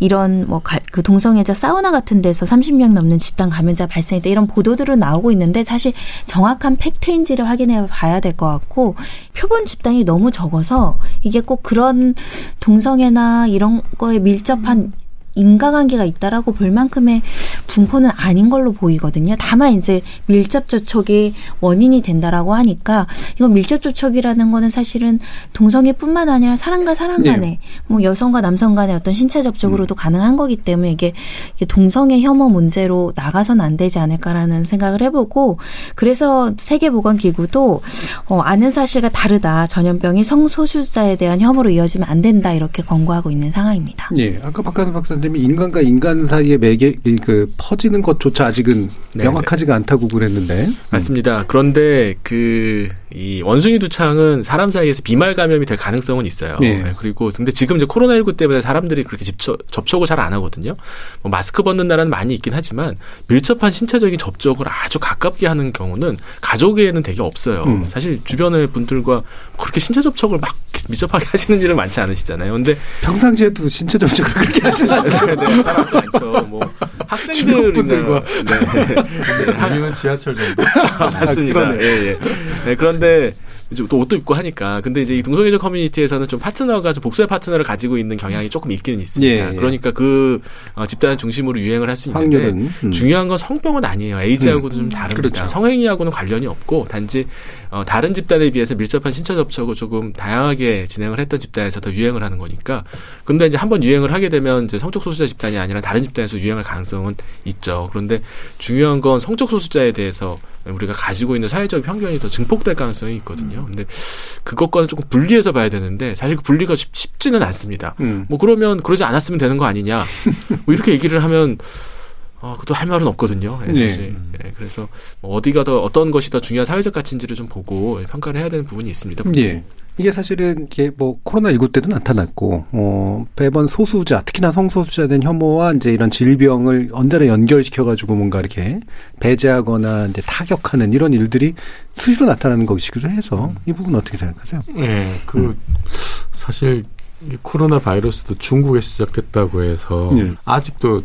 이런 뭐 그 동성애자 사우나 같은 데서 30명 넘는 집단 감염자 발생했다 이런 보도들은 나오고 있는데 사실 정확한 팩트인지를 확인해 봐야 될 것 같고 표본 집단이 너무 적어서 이게 꼭 그런 동성애나 이런 거에 밀접한 인과관계가 있다라고 볼 만큼의 분포는 아닌 걸로 보이거든요. 다만 이제 밀접 접촉이 원인이 된다라고 하니까 이건 밀접 접촉이라는 거는 사실은 동성애뿐만 아니라 사람과 사람 간에 네. 뭐 여성과 남성 간의 어떤 신체 접촉으로도 음. 가능한 거기 때문에 이게, 이게 동성애 혐오 문제로 나가선 안 되지 않을까라는 생각을 해보고 그래서 세계보건기구도 어, 아는 사실과 다르다 전염병이 성소수자에 대한 혐오로 이어지면 안 된다 이렇게 권고하고 있는 상황입니다. 네, 아까 박하는 박사님 말씀이 인간과 인간 사이의 매개 그 퍼지는 것조차 아직은 네 명확하지가 않다고 그랬는데 맞습니다. 그런데 그 이 원숭이 두창은 사람 사이에서 비말 감염이 될 가능성은 있어요. 네. 네. 그리고 근데 지금 이제 코로나19 때문에 사람들이 그렇게 집처, 접촉을 잘 안 하거든요. 뭐 마스크 벗는 나라는 많이 있긴 하지만 밀접한 신체적인 접촉을 아주 가깝게 하는 경우는 가족에는 되게 없어요. 음. 사실 주변의 분들과 그렇게 신체 접촉을 막 밀접하게 하시는 일은 많지 않으시잖아요. 근데 평상시에도 신체 접촉을 그렇게 하지 않아요. 네, 네, 잘하지 않죠. 뭐 학생들이나 네. 아니면 지하철 정도. 아, 맞습니다. 아, 예, 예. 네, 그런데 이제 또 옷도 입고 하니까. 근데 이제 이 동성애적 커뮤니티에서는 좀 파트너가 좀 복수의 파트너를 가지고 있는 경향이 조금 있기는 있습니다. 예, 예. 그러니까 그 어, 집단 중심으로 유행을 할 수 있는데 음. 중요한 건 성병은 아니에요. 에이즈하고도 음. 좀 다릅니다. 그렇죠. 성행위하고는 관련이 없고 단지 어, 다른 집단에 비해서 밀접한 신체 접촉을 조금 다양하게 진행을 했던 집단에서 더 유행을 하는 거니까. 근데 이제 한번 유행을 하게 되면 이제 성적 소수자 집단이 아니라 다른 집단에서 유행할 가능성은 있죠. 그런데 중요한 건 성적 소수자에 대해서 우리가 가지고 있는 사회적 편견이 더 증폭될 가능성이 있거든요. 근데 그것과는 조금 분리해서 봐야 되는데 사실 그 분리가 쉽, 지는 않습니다. 음. 뭐 그러면 그러지 않았으면 되는 거 아니냐. 뭐 이렇게 얘기를 하면 어, 그것도 할 말은 없거든요. 예, 사실. 네. 예, 그래서 뭐 어디가 더 어떤 것이 더 중요한 사회적 가치인지를 좀 보고 평가를 해야 되는 부분이 있습니다. 예. 이게 사실은 이게 뭐 코로나 19 때도 나타났고 어 매번 소수자 특히나 성소수자 된 혐오와 이제 이런 질병을 언제나 연결시켜 가지고 뭔가 이렇게 배제하거나 이제 타격하는 이런 일들이 수시로 나타나는 것이기도 해서 이 부분 어떻게 생각하세요? 네, 그 음. 사실 코로나 바이러스도 중국에 시작됐다고 해서 네. 아직도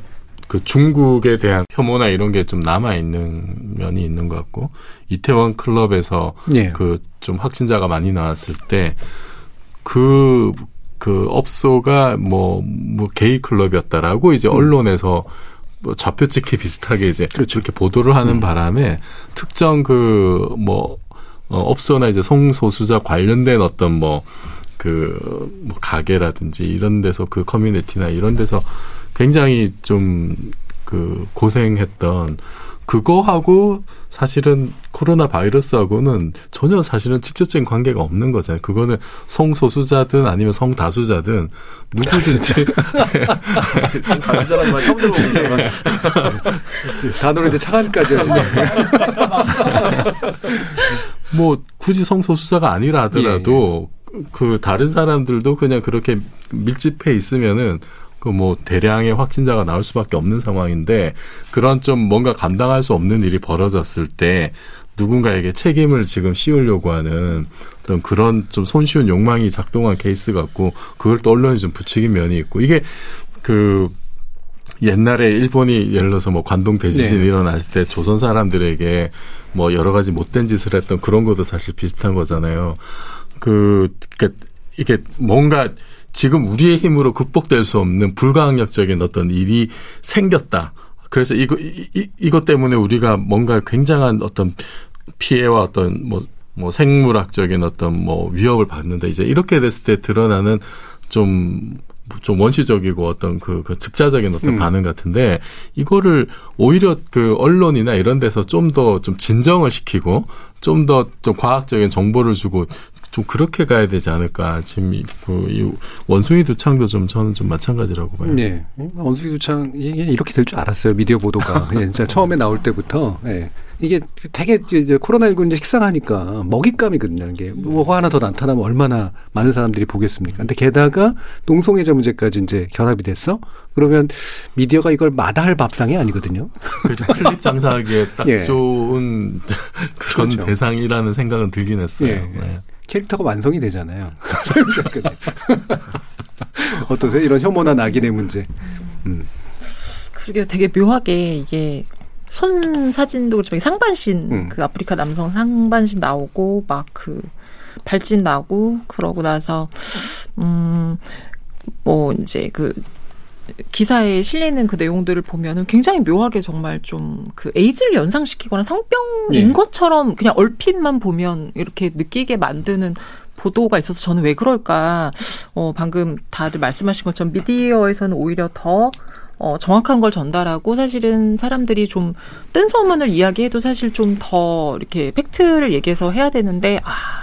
그 중국에 대한 혐오나 이런 게 좀 남아 있는 면이 있는 것 같고 이태원 클럽에서 예. 그좀 확진자가 많이 나왔을 때 그그 그 업소가 뭐뭐 뭐 게이 클럽이었다라고 이제 음. 언론에서 뭐 좌표 찍기 비슷하게 이제 그렇죠. 그렇게 보도를 하는 음. 바람에 특정 그뭐 어, 업소나 이제 성소수자 관련된 어떤 뭐 그, 뭐, 가게라든지 이런 데서 그 커뮤니티나 이런 데서 굉장히 좀 그 고생했던 그거하고 사실은 코로나 바이러스하고는 전혀 사실은 직접적인 관계가 없는 거잖아요. 그거는 성소수자든 아니면 성다수자든 누구든지 성다수자라는 말 처음 들어보는데 단어로 이제 차관까지 하시네. 뭐 굳이 성소수자가 아니라 하더라도 예, 예. 그 다른 사람들도 그냥 그렇게 밀집해 있으면은 그 뭐 대량의 확진자가 나올 수밖에 없는 상황인데 그런 좀 뭔가 감당할 수 없는 일이 벌어졌을 때 누군가에게 책임을 지금 씌우려고 하는 어떤 그런 좀 손쉬운 욕망이 작동한 케이스 같고 그걸 또 언론이 좀 부추긴 면이 있고 이게 그 옛날에 일본이 예를 들어서 뭐 관동 대지진이 네. 일어났을 때 조선 사람들에게 뭐 여러 가지 못된 짓을 했던 그런 것도 사실 비슷한 거잖아요. 그, 그러니까 이게 뭔가 지금 우리의 힘으로 극복될 수 없는 불가항력적인 어떤 일이 생겼다. 그래서 이거 이, 이것 때문에 우리가 뭔가 굉장한 어떤 피해와 어떤 뭐, 뭐 생물학적인 어떤 뭐 위협을 받는다. 이제 이렇게 됐을 때 드러나는 좀, 좀 원시적이고 어떤 그, 그 즉자적인 어떤 음. 반응 같은데 이거를 오히려 그 언론이나 이런 데서 좀 더좀 좀 진정을 시키고 좀 더좀 좀 과학적인 정보를 주고 좀 그렇게 가야 되지 않을까. 지금 그, 이 원숭이 두창도 좀 저는 좀 마찬가지라고 봐요. 네. 원숭이 두창, 이게 이렇게 될 줄 알았어요. 미디어 보도가. 예, 진짜 처음에 나올 때부터. 예. 이게 되게 이제 코로나19 이제 식상하니까 먹잇감이거든요. 이게 뭐 하나 더 나타나면 얼마나 많은 사람들이 보겠습니까? 근데 게다가 농성애자 문제까지 이제 결합이 됐어? 그러면 미디어가 이걸 마다할 밥상이 아니거든요. 그죠. 클릭 장사하기에 딱 예. 좋은 그런 그렇죠. 대상이라는 생각은 들긴 했어요. 예. 네. 캐릭터가 완성이 되잖아요. 어떠세요? 이런 혐오나 낙인의 문제. 음. 그러게 되게 묘하게 이게 손 사진도 그렇지만 상반신 음. 그 아프리카 남성 상반신 나오고 막 그 발진 나고 그러고 나서 음 뭐 이제 그 기사에 실리는 그 내용들을 보면은 굉장히 묘하게 정말 좀 그 에이즈를 연상시키거나 성병인 네. 것처럼 그냥 얼핏만 보면 이렇게 느끼게 만드는 보도가 있어서 저는 왜 그럴까? 어, 방금 다들 말씀하신 것처럼 미디어에서는 오히려 더 어, 정확한 걸 전달하고 사실은 사람들이 좀 뜬 소문을 이야기해도 사실 좀 더 이렇게 팩트를 얘기해서 해야 되는데, 아,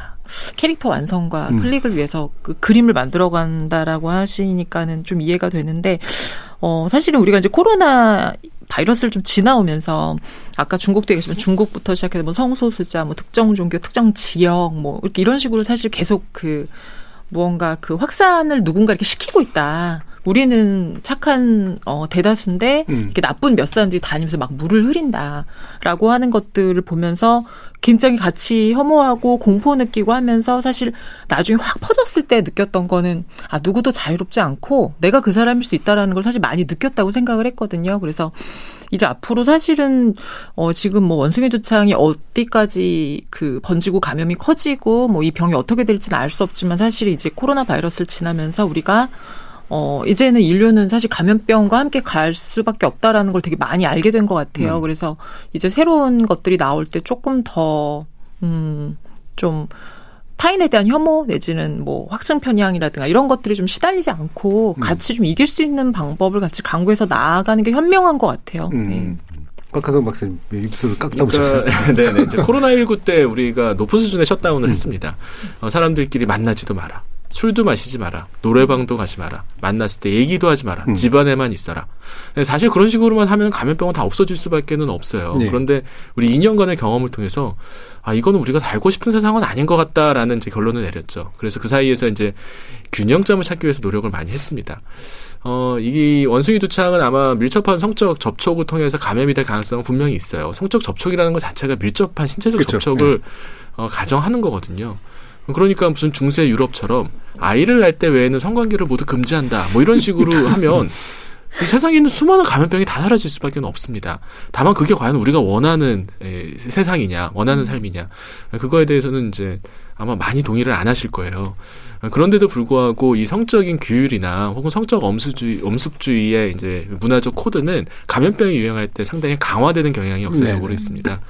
캐릭터 완성과 음. 클릭을 위해서 그 그림을 만들어 간다라고 하시니까는 좀 이해가 되는데 어 사실은 우리가 이제 코로나 바이러스를 좀 지나오면서 아까 중국도 얘기했지만 중국부터 시작해서 뭐 성소수자, 뭐 특정 종교, 특정 지역 뭐 이렇게 이런 식으로 사실 계속 그 무언가 그 확산을 누군가 이렇게 시키고 있다. 우리는 착한 어 대다수인데 음. 이렇게 나쁜 몇 사람들이 다니면서 막 물을 흐린다라고 하는 것들을 보면서 굉장히 같이 혐오하고 공포 느끼고 하면서 사실 나중에 확 퍼졌을 때 느꼈던 거는 아 누구도 자유롭지 않고 내가 그 사람일 수 있다라는 걸 사실 많이 느꼈다고 생각을 했거든요. 그래서 이제 앞으로 사실은 어 지금 뭐 원숭이 두창이 어디까지 그 번지고 감염이 커지고 뭐 이 병이 어떻게 될지는 알 수 없지만 사실 이제 코로나 바이러스를 지나면서 우리가 어, 이제는 인류는 사실 감염병과 함께 갈 수밖에 없다라는 걸 되게 많이 알게 된 것 같아요. 음. 그래서 이제 새로운 것들이 나올 때 조금 더, 음, 좀, 타인에 대한 혐오 내지는 뭐 확증 편향이라든가 이런 것들이 좀 시달리지 않고 음. 같이 좀 이길 수 있는 방법을 같이 강구해서 나아가는 게 현명한 것 같아요. 음. 네. 꽉하성 박사님 입술을 깎다 붙였어요. 그러니까, 네네. 이제 코로나19 때 우리가 높은 수준의 셧다운을 음. 했습니다. 어, 사람들끼리 만나지도 마라. 술도 마시지 마라. 노래방도 가지 마라. 만났을 때 얘기도 하지 마라. 음. 집안에만 있어라. 사실 그런 식으로만 하면 감염병은 다 없어질 수밖에는 없어요. 네. 그런데 우리 2년간의 경험을 통해서 아 이거는 우리가 살고 싶은 세상은 아닌 것 같다라는 이제 결론을 내렸죠. 그래서 그 사이에서 이제 균형점을 찾기 위해서 노력을 많이 했습니다. 어, 이 원숭이 두창은 아마 밀접한 성적 접촉을 통해서 감염이 될 가능성은 분명히 있어요. 성적 접촉이라는 것 자체가 밀접한 신체적 그렇죠. 접촉을 네. 어, 가정하는 거거든요. 그러니까 무슨 중세 유럽처럼 아이를 낳을 때 외에는 성관계를 모두 금지한다. 뭐 이런 식으로 하면 이 세상에 있는 수많은 감염병이 다 사라질 수밖에 없습니다. 다만 그게 과연 우리가 원하는 에, 세상이냐, 원하는 삶이냐, 그거에 대해서는 이제 아마 많이 동의를 안 하실 거예요. 그런데도 불구하고 이 성적인 규율이나 혹은 성적 엄수주의, 엄숙주의의 이제 문화적 코드는 감염병이 유행할 때 상당히 강화되는 경향이 역사적으로 네 있습니다.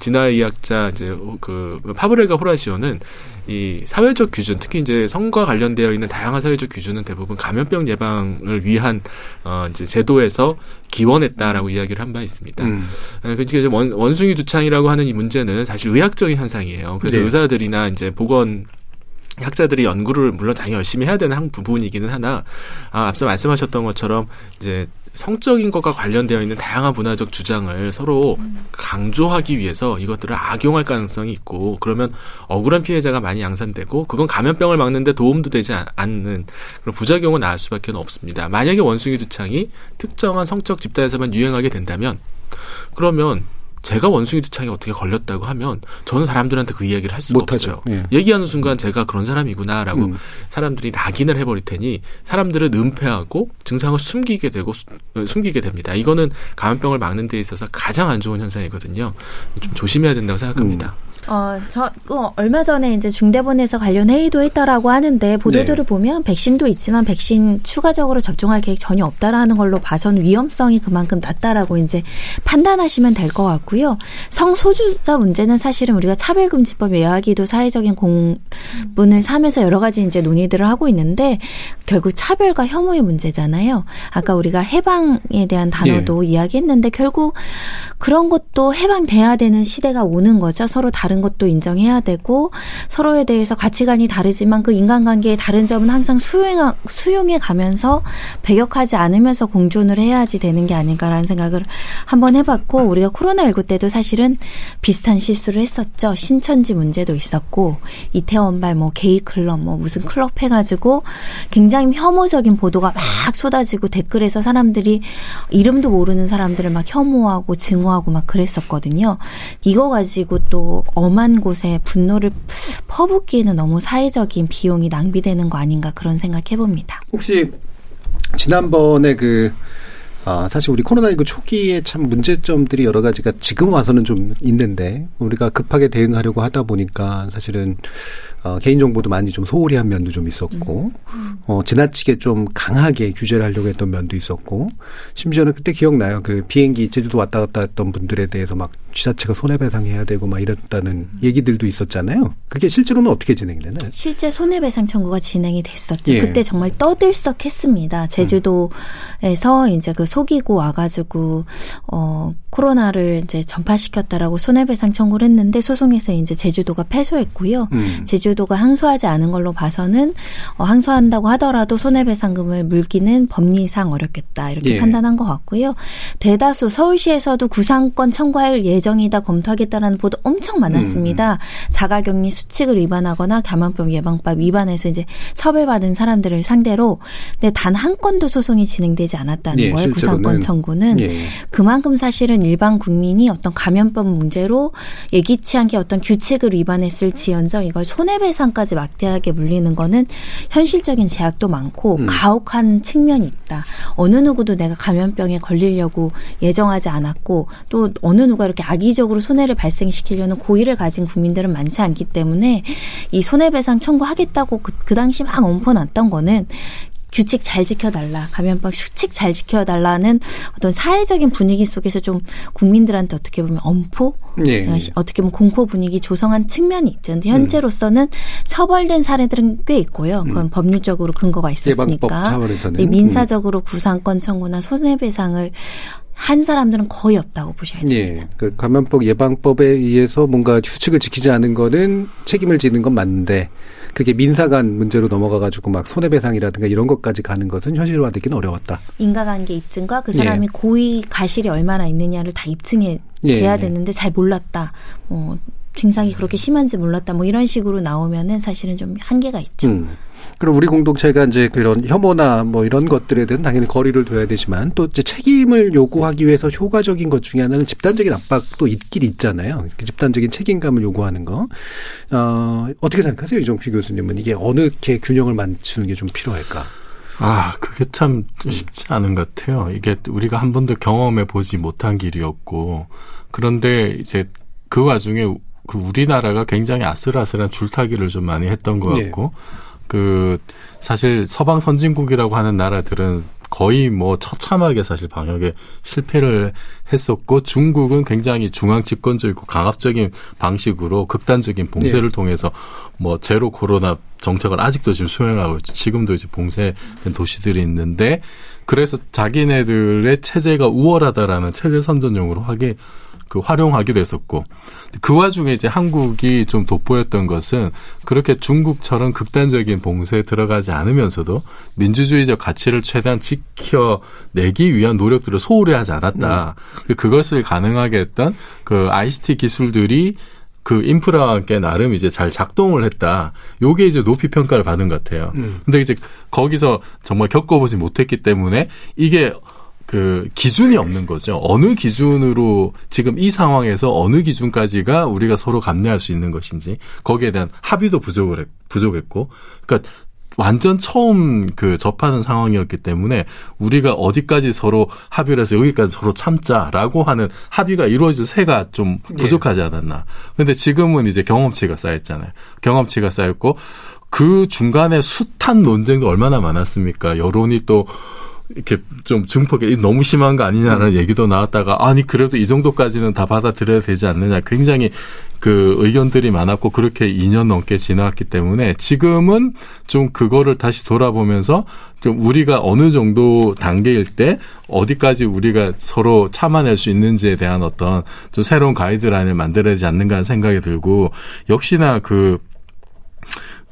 진화의학자 이제 그 파브레가 호라시오는 이 사회적 규준, 특히 이제 성과 관련되어 있는 다양한 사회적 규준은 대부분 감염병 예방을 위한 어 이제 제도에서 기원했다라고 이야기를 한 바 있습니다. 음. 그러니까 원, 원숭이 두창이라고 하는 이 문제는 사실 의학적인 현상이에요. 그래서 네. 의사들이나 이제 보건 학자들이 연구를 물론 당연히 열심히 해야 되는 한 부분이기는 하나 아, 앞서 말씀하셨던 것처럼 이제 성적인 것과 관련되어 있는 다양한 문화적 주장을 서로 강조하기 위해서 이것들을 악용할 가능성이 있고 그러면 억울한 피해자가 많이 양산되고 그건 감염병을 막는데 도움도 되지 않는 그런 부작용은 나을 수밖에 없습니다. 만약에 원숭이 두창이 특정한 성적 집단에서만 유행하게 된다면 그러면 제가 원숭이 두창에 어떻게 걸렸다고 하면 저는 사람들한테 그 이야기를 할 수가. 없어요. 예. 얘기하는 순간 제가 그런 사람이구나라고 음. 사람들이 낙인을 해버릴 테니 사람들은 은폐하고 증상을 숨기게 되고 숨기게 됩니다. 이거는 감염병을 막는 데 있어서 가장 안 좋은 현상이거든요. 좀 조심해야 된다고 생각합니다. 음. 어, 저, 어, 얼마 전에 이제 중대본에서 관련 회의도 했다라고 하는데 보도들을 네. 보면 백신도 있지만 백신 추가적으로 접종할 계획 전혀 없다라는 걸로 봐선 위험성이 그만큼 낮다라고 이제 판단하시면 될 것 같고요. 성소주자 문제는 사실은 우리가 차별금지법 외화기도 사회적인 공분을 삼아서 여러 가지 이제 논의들을 하고 있는데 결국 차별과 혐오의 문제잖아요. 아까 우리가 해방에 대한 단어도 네. 이야기했는데 결국 그런 것도 해방돼야 되는 시대가 오는 거죠. 서로 다른 것도 인정해야 되고 서로에 대해서 가치관이 다르지만 그 인간관계의 다른 점은 항상 수용 수용해 가면서 배격하지 않으면서 공존을 해야지 되는 게 아닐까라는 생각을 한번 해봤고 우리가 코로나19 때도 사실은 비슷한 실수를 했었죠. 신천지 문제도 있었고 이태원발 뭐 게이 클럽 뭐 무슨 클럽 해가지고 굉장히 혐오적인 보도가 막 쏟아지고 댓글에서 사람들이 이름도 모르는 사람들을 막 혐오하고 증오 증오하고 막 그랬었거든요. 이거 가지고 또 엄한 곳에 분노를 퍼붓기에는 너무 사회적인 비용이 낭비되는 거 아닌가 그런 생각 해 봅니다. 혹시 지난번에 그 아, 사실 우리 코로나19 초기에 참 문제점들이 여러 가지가 지금 와서는 좀 있는데 우리가 급하게 대응하려고 하다 보니까 사실은 어, 개인정보도 많이 좀 소홀히 한 면도 좀 있었고, 음. 어, 지나치게 좀 강하게 규제를 하려고 했던 면도 있었고, 심지어는 그때 기억나요. 그 비행기 제주도 왔다 갔다 했던 분들에 대해서 막 지자체가 손해배상해야 되고 막 이랬다는 음. 얘기들도 있었잖아요. 그게 실제로는 어떻게 진행이 되나요? 실제 손해배상 청구가 진행이 됐었죠. 예. 그때 정말 떠들썩했습니다. 제주도에서 음. 이제 그 속이고 와가지고, 어, 코로나를 이제 전파시켰다라고 손해배상 청구를 했는데 소송에서 이제 제주도가 패소했고요. 음. 제주 중요도가 항소하지 않은 걸로 봐서는 어, 항소한다고 하더라도 손해배상금을 물기는 법리상 어렵겠다 이렇게 예. 판단한 것 같고요. 대다수 서울시에서도 구상권 청구할 예정이다 검토하겠다라는 보도 엄청 많았습니다. 음. 자가격리 수칙을 위반하거나 감염병 예방법 위반해서 이제 처벌받은 사람들을 상대로 근데 단 한 건도 소송이 진행되지 않았다는 예, 거예요. 구상권 청구는 예. 그만큼 사실은 일반 국민이 어떤 감염병 문제로 예기치 않게 어떤 규칙을 위반했을 지연정 이걸 손해배 상까지 막대하게 물리는 거는 현실적인 제약도 많고 음. 가혹한 측면이 있다. 어느 누구도 내가 감염병에 걸리려고 예정하지 않았고 또 어느 누가 이렇게 악의적으로 손해를 발생시키려는 고의를 가진 국민들은 많지 않기 때문에 이 손해배상 청구하겠다고 그, 그 당시 막 엄포 났던 거는 규칙 잘 지켜달라, 감염법 수칙 잘 지켜달라는 어떤 사회적인 분위기 속에서 좀 국민들한테 어떻게 보면 엄포, 네. 어떻게 보면 공포 분위기 조성한 측면이 있죠. 근데 현재로서는 처벌된 사례들은 꽤 있고요. 그건 음. 법률적으로 근거가 있었으니까. 네, 민사적으로 구상권 청구나 손해배상을 한 사람들은 거의 없다고 보셔야 돼요. 예. 그 감염법 예방법에 의해서 뭔가 규칙을 지키지 않은 거는 책임을 지는 건 맞는데 그게 민사간 문제로 넘어가가지고 막 손해배상이라든가 이런 것까지 가는 것은 현실화되기는 어려웠다. 인과관계 입증과 그 사람이 예. 고의 가실이 얼마나 있느냐를 다 입증해 예. 돼야 되는데 잘 몰랐다. 뭐 증상이 그렇게 심한지 몰랐다. 뭐 이런 식으로 나오면은 사실은 좀 한계가 있죠. 음. 그럼 우리 공동체가 이제 그런 혐오나 뭐 이런 것들에 대한 당연히 거리를 둬야 되지만 또 이제 책임을 요구하기 위해서 효과적인 것 중에 하나는 집단적인 압박도 있긴 있잖아요. 그 집단적인 책임감을 요구하는 거. 어, 어떻게 생각하세요, 이종필 교수님은 이게 어느 게 균형을 맞추는 게 좀 필요할까? 아, 그게 참 쉽지 않은 것 같아요. 이게 우리가 한 번도 경험해 보지 못한 길이었고, 그런데 이제 그 와중에 그 우리나라가 굉장히 아슬아슬한 줄타기를 좀 많이 했던 것 네. 같고, 네. 그 사실 서방 선진국이라고 하는 나라들은 거의 뭐 처참하게 사실 방역에 실패를 했었고 중국은 굉장히 중앙 집권적이고 강압적인 방식으로 극단적인 봉쇄를 네. 통해서 뭐 제로 코로나 정책을 아직도 지금 수행하고 지금도 이제 봉쇄된 도시들이 있는데 그래서 자기네들의 체제가 우월하다라는 체제 선전용으로 하게 그 활용하기도 했었고 그 와중에 이제 한국이 좀 돋보였던 것은 그렇게 중국처럼 극단적인 봉쇄에 들어가지 않으면서도 민주주의적 가치를 최대한 지켜내기 위한 노력들을 소홀히 하지 않았다. 음. 그것을 가능하게 했던 그 ICT 기술들이 그 인프라와 함께 나름 이제 잘 작동을 했다. 요게 이제 높이 평가를 받은 것 같아요. 음. 근데 이제 거기서 정말 겪어보지 못했기 때문에 이게 그 기준이 없는 거죠. 어느 기준으로 지금 이 상황에서 어느 기준까지가 우리가 서로 감내할 수 있는 것인지 거기에 대한 합의도 부족을 했, 부족했고, 그러니까 완전 처음 그 접하는 상황이었기 때문에 우리가 어디까지 서로 합의를 해서 여기까지 서로 참자라고 하는 합의가 이루어질 새가 좀 예. 부족하지 않았나. 근데 지금은 이제 경험치가 쌓였잖아요. 경험치가 쌓였고 그 중간에 숱한 논쟁도 얼마나 많았습니까? 여론이 또 이렇게 좀 증폭이 너무 심한 거 아니냐라는 음. 얘기도 나왔다가 아니 그래도 이 정도까지는 다 받아들여야 되지 않느냐 굉장히 그 의견들이 많았고 그렇게 2년 넘게 지나왔기 때문에 지금은 좀 그거를 다시 돌아보면서 좀 우리가 어느 정도 단계일 때 어디까지 우리가 서로 참아낼 수 있는지에 대한 어떤 좀 새로운 가이드라인을 만들어야 되지 않는가 하는 생각이 들고 역시나 그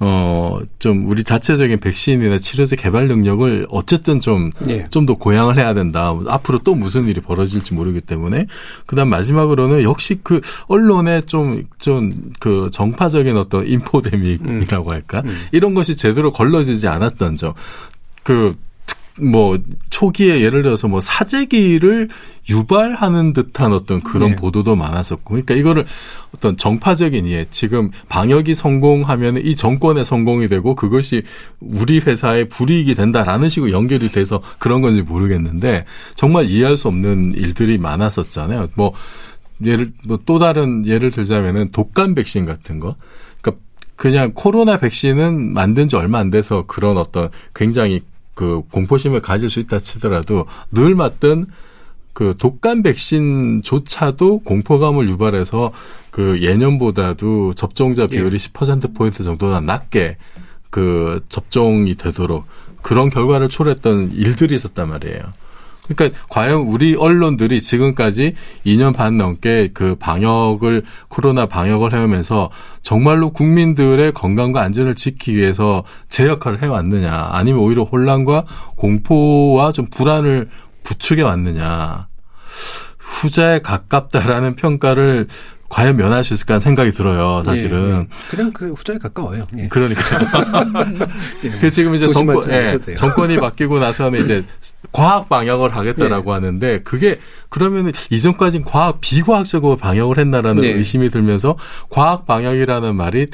어, 좀 우리 자체적인 백신이나 치료제 개발 능력을 어쨌든 좀, 예. 좀더 고양을 해야 된다. 앞으로 또 무슨 일이 벌어질지 모르기 때문에. 그 다음 마지막으로는 역시 그 언론의 좀, 좀 그 정파적인 어떤 인포데믹이라고 할까? 음. 이런 것이 제대로 걸러지지 않았던 점. 그 뭐 초기에 예를 들어서 뭐 사재기를 유발하는 듯한 어떤 그런 네. 보도도 많았었고 그러니까 이거를 어떤 정파적인 이해 지금 방역이 성공하면 이 정권의 성공이 되고 그것이 우리 회사의 불이익이 된다라는 식으로 연결이 돼서 그런 건지 모르겠는데 정말 이해할 수 없는 일들이 많았었잖아요. 뭐 예를 뭐 또 다른 예를 들자면은 독감 백신 같은 거 그러니까 그냥 코로나 백신은 만든 지 얼마 안 돼서 그런 어떤 굉장히 그 공포심을 가질 수 있다 치더라도 늘 맞던 그 독감 백신조차도 공포감을 유발해서 그 예년보다도 접종자 비율이 예. 10%포인트 정도나 낮게 그 접종이 되도록 그런 결과를 초래했던 일들이 있었단 말이에요. 그러니까 과연 우리 언론들이 지금까지 2년 반 넘게 그 방역을 코로나 방역을 해오면서 정말로 국민들의 건강과 안전을 지키기 위해서 제 역할을 해왔느냐 아니면 오히려 혼란과 공포와 좀 불안을 부추겨 왔느냐. 후자에 가깝다라는 평가를 과연 면할 수 있을까 하는 생각이 들어요, 사실은. 예, 예. 그냥 그 후자에 가까워요. 예. 그러니까. 예. 그 지금 이제 정권, 예, 정권이 바뀌고 나서는 이제 과학 방역을 하겠다라고 예. 하는데 그게 그러면 이전까지는 과학 비과학적으로 방역을 했나라는 네. 의심이 들면서 과학 방역이라는 말이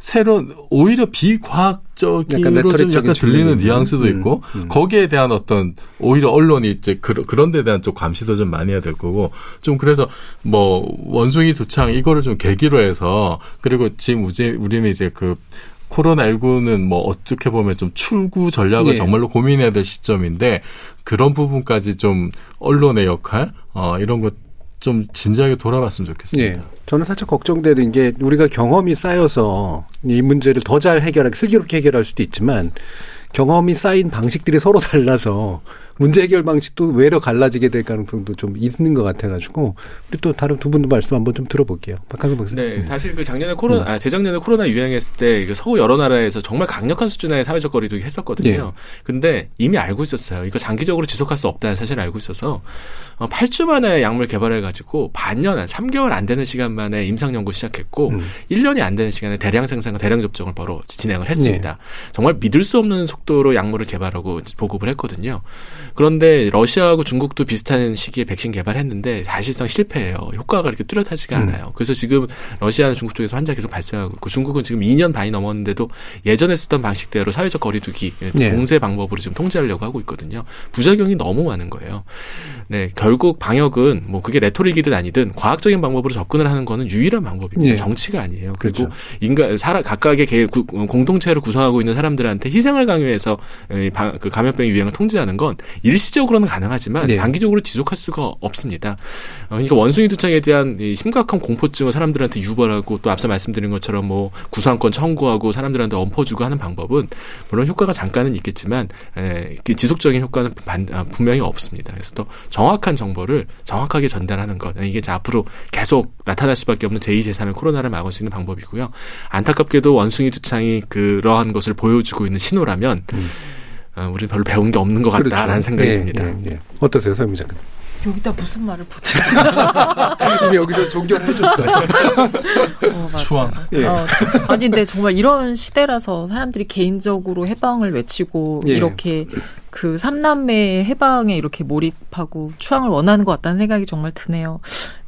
새로 오히려 비과학적으로 좀 약간 들리는 뉘앙스도 음, 있고 음. 거기에 대한 어떤 오히려 언론이 이제 그, 그런 데 대한 좀 감시도 좀 많이 해야 될 거고 좀 그래서 뭐 원숭이 두창 이거를 좀 계기로 해서 그리고 지금 우리 우리는 이제 그 코로나19는 뭐 어떻게 보면 좀 출구 전략을 네. 정말로 고민해야 될 시점인데 그런 부분까지 좀 언론의 역할 어 이런 것 좀 진지하게 돌아봤으면 좋겠습니다. 네. 저는 살짝 걱정되는 게 우리가 경험이 쌓여서 이 문제를 더 잘 해결하기 슬기롭게 해결할 수도 있지만 경험이 쌓인 방식들이 서로 달라서 문제 해결 방식도 외로 갈라지게 될 가능성도 좀 있는 것 같아가지고 우리 또 다른 두 분도 말씀 한번 좀 들어볼게요. 박한성 박사. 네, 음. 사실 그 작년에 코로나, 음. 아, 재작년에 코로나 유행했을 때 서구 여러 나라에서 정말 강력한 수준의 사회적 거리두기 했었거든요. 네. 근데 이미 알고 있었어요. 이거 장기적으로 지속할 수 없다는 사실을 알고 있어서 어, 8주 만에 약물 개발해가지고 반년, 한 3개월 안 되는 시간 만에 임상 연구 시작했고 음. 1년이 안 되는 시간에 대량 생산과 대량 접종을 바로 진행을 했습니다. 네. 정말 믿을 수 없는 속도로 약물을 개발하고 보급을 했거든요. 그런데 러시아하고 중국도 비슷한 시기에 백신 개발했는데 사실상 실패해요. 효과가 이렇게 뚜렷하지가 음. 않아요. 그래서 지금 러시아나 중국 쪽에서 환자 계속 발생하고 있고 중국은 지금 2년 반이 넘었는데도 예전에 쓰던 방식대로 사회적 거리두기 네. 공세 방법으로 지금 통제하려고 하고 있거든요. 부작용이 너무 많은 거예요. 네, 결국 방역은 뭐 그게 레토릭이든 아니든 과학적인 방법으로 접근을 하는 거는 유일한 방법입니다. 네. 정치가 아니에요. 그리고 그렇죠. 인간 사람 각각의 개, 구, 공동체를 구성하고 있는 사람들한테 희생을 강요해서 그 감염병 유행을 통제하는 건 일시적으로는 가능하지만 네. 장기적으로 지속할 수가 없습니다. 어, 그러니까 원숭이 두창에 대한 심각한 공포증을 사람들한테 유발하고 또 앞서 말씀드린 것처럼 뭐 구상권 청구하고 사람들한테 엎어주고 하는 방법은 물론 효과가 잠깐은 있겠지만 에, 지속적인 효과는 반, 아, 분명히 없습니다. 그래서 또 정확한 정보를 정확하게 전달하는 것 이게 앞으로 계속 나타날 수밖에 없는 제2, 제3의 코로나를 막을 수 있는 방법이고요. 안타깝게도 원숭이 두창이 그러한 것을 보여주고 있는 신호라면 음. 어, 우리는 별로 배운 게 없는 것 같다라는 그렇죠. 생각이 예, 듭니다. 예, 예. 어떠세요, 서영 작가님? 여기다 무슨 말을 보지? 이미 여기서 존경을 해줬어요. 어, 추앙. 예. 어, 아니, 근데 정말 이런 시대라서 사람들이 개인적으로 해방을 외치고 예. 이렇게 그 삼남매 해방에 이렇게 몰입하고 추앙을 원하는 것 같다는 생각이 정말 드네요.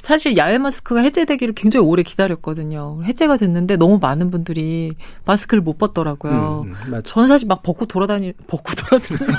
사실 야외 마스크가 해제되기를 굉장히 오래 기다렸거든요. 해제가 됐는데 너무 많은 분들이 마스크를 못 벗더라고요. 음, 음 저는 사실 막 벗고 돌아다니 벗고 돌아다니는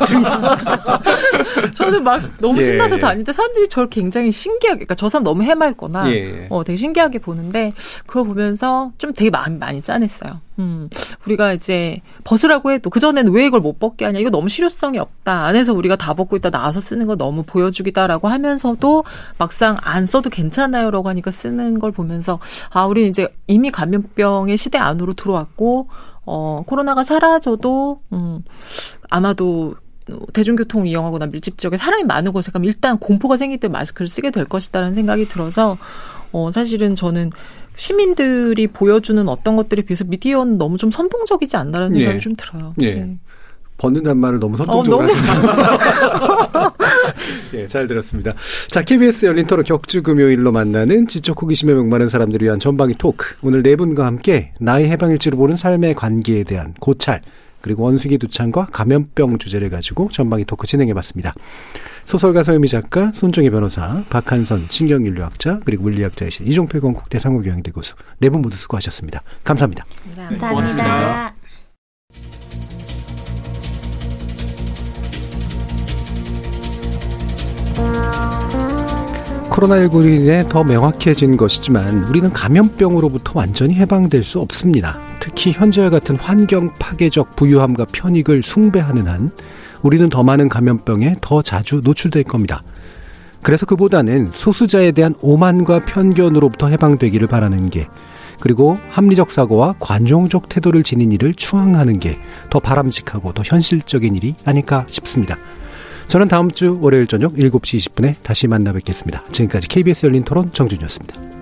저는 막 너무 예, 신나서 예. 다니는데 사람들이 저를 굉장히 신기하게 그러니까 저 사람 너무 해맑거나 예. 어 되게 신기하게 보는데 그걸 보면서 좀 되게 마음이 많이 짠했어요. 음, 우리가 이제 벗으라고 해도 그전에는 왜 이걸 못 벗게 하냐. 이거 너무 실효성이 없다. 안에서 우리가 다 벗고 있다 나와서 쓰는 거 너무 보여주기다라고 하면서도 막상 안 써도 괜찮아요 라고 하니까 쓰는 걸 보면서 아, 우리는 이제 이미 감염병의 시대 안으로 들어왔고 어, 코로나가 사라져도 음, 아마도 대중교통을 이용하거나 밀집 지역에 사람이 많은 곳에 가면 일단 공포가 생길 때 마스크를 쓰게 될 것이다라는 생각이 들어서 어, 사실은 저는 시민들이 보여주는 어떤 것들에 비해서 미디어는 너무 좀 선동적이지 않나라는 생각이 예. 좀 들어요. 예. 네. 벗는단 말을 너무 선동적으로 어, 하셨어요. 예, 잘 들었습니다. 자, KBS 열린 토론 격주 금요일로 만나는 지적 호기심에 목마른 사람들을 위한 전방위 토크. 오늘 네 분과 함께 나의 해방일지로 보는 삶의 관계에 대한 고찰, 그리고 원숭이 두창과 감염병 주제를 가지고 전방위 토크 진행해봤습니다. 소설가 서유미 작가, 손정희 변호사, 박한선 신경인류학자, 그리고 물리학자이신 이종필 건국대 상호교양대 교수 네 분 모두 수고하셨습니다. 감사합니다. 감사합니다. 코로나19로 인해 더 명확해진 것이지만 우리는 감염병으로부터 완전히 해방될 수 없습니다. 특히 현재와 같은 환경 파괴적 부유함과 편익을 숭배하는 한 우리는 더 많은 감염병에 더 자주 노출될 겁니다. 그래서 그보다는 소수자에 대한 오만과 편견으로부터 해방되기를 바라는 게 그리고 합리적 사고와 관용적 태도를 지닌 일을 추앙하는 게 더 바람직하고 더 현실적인 일이 아닐까 싶습니다. 저는 다음 주 월요일 저녁 7시 20분에 다시 만나 뵙겠습니다. 지금까지 KBS 열린 토론 정준이었습니다.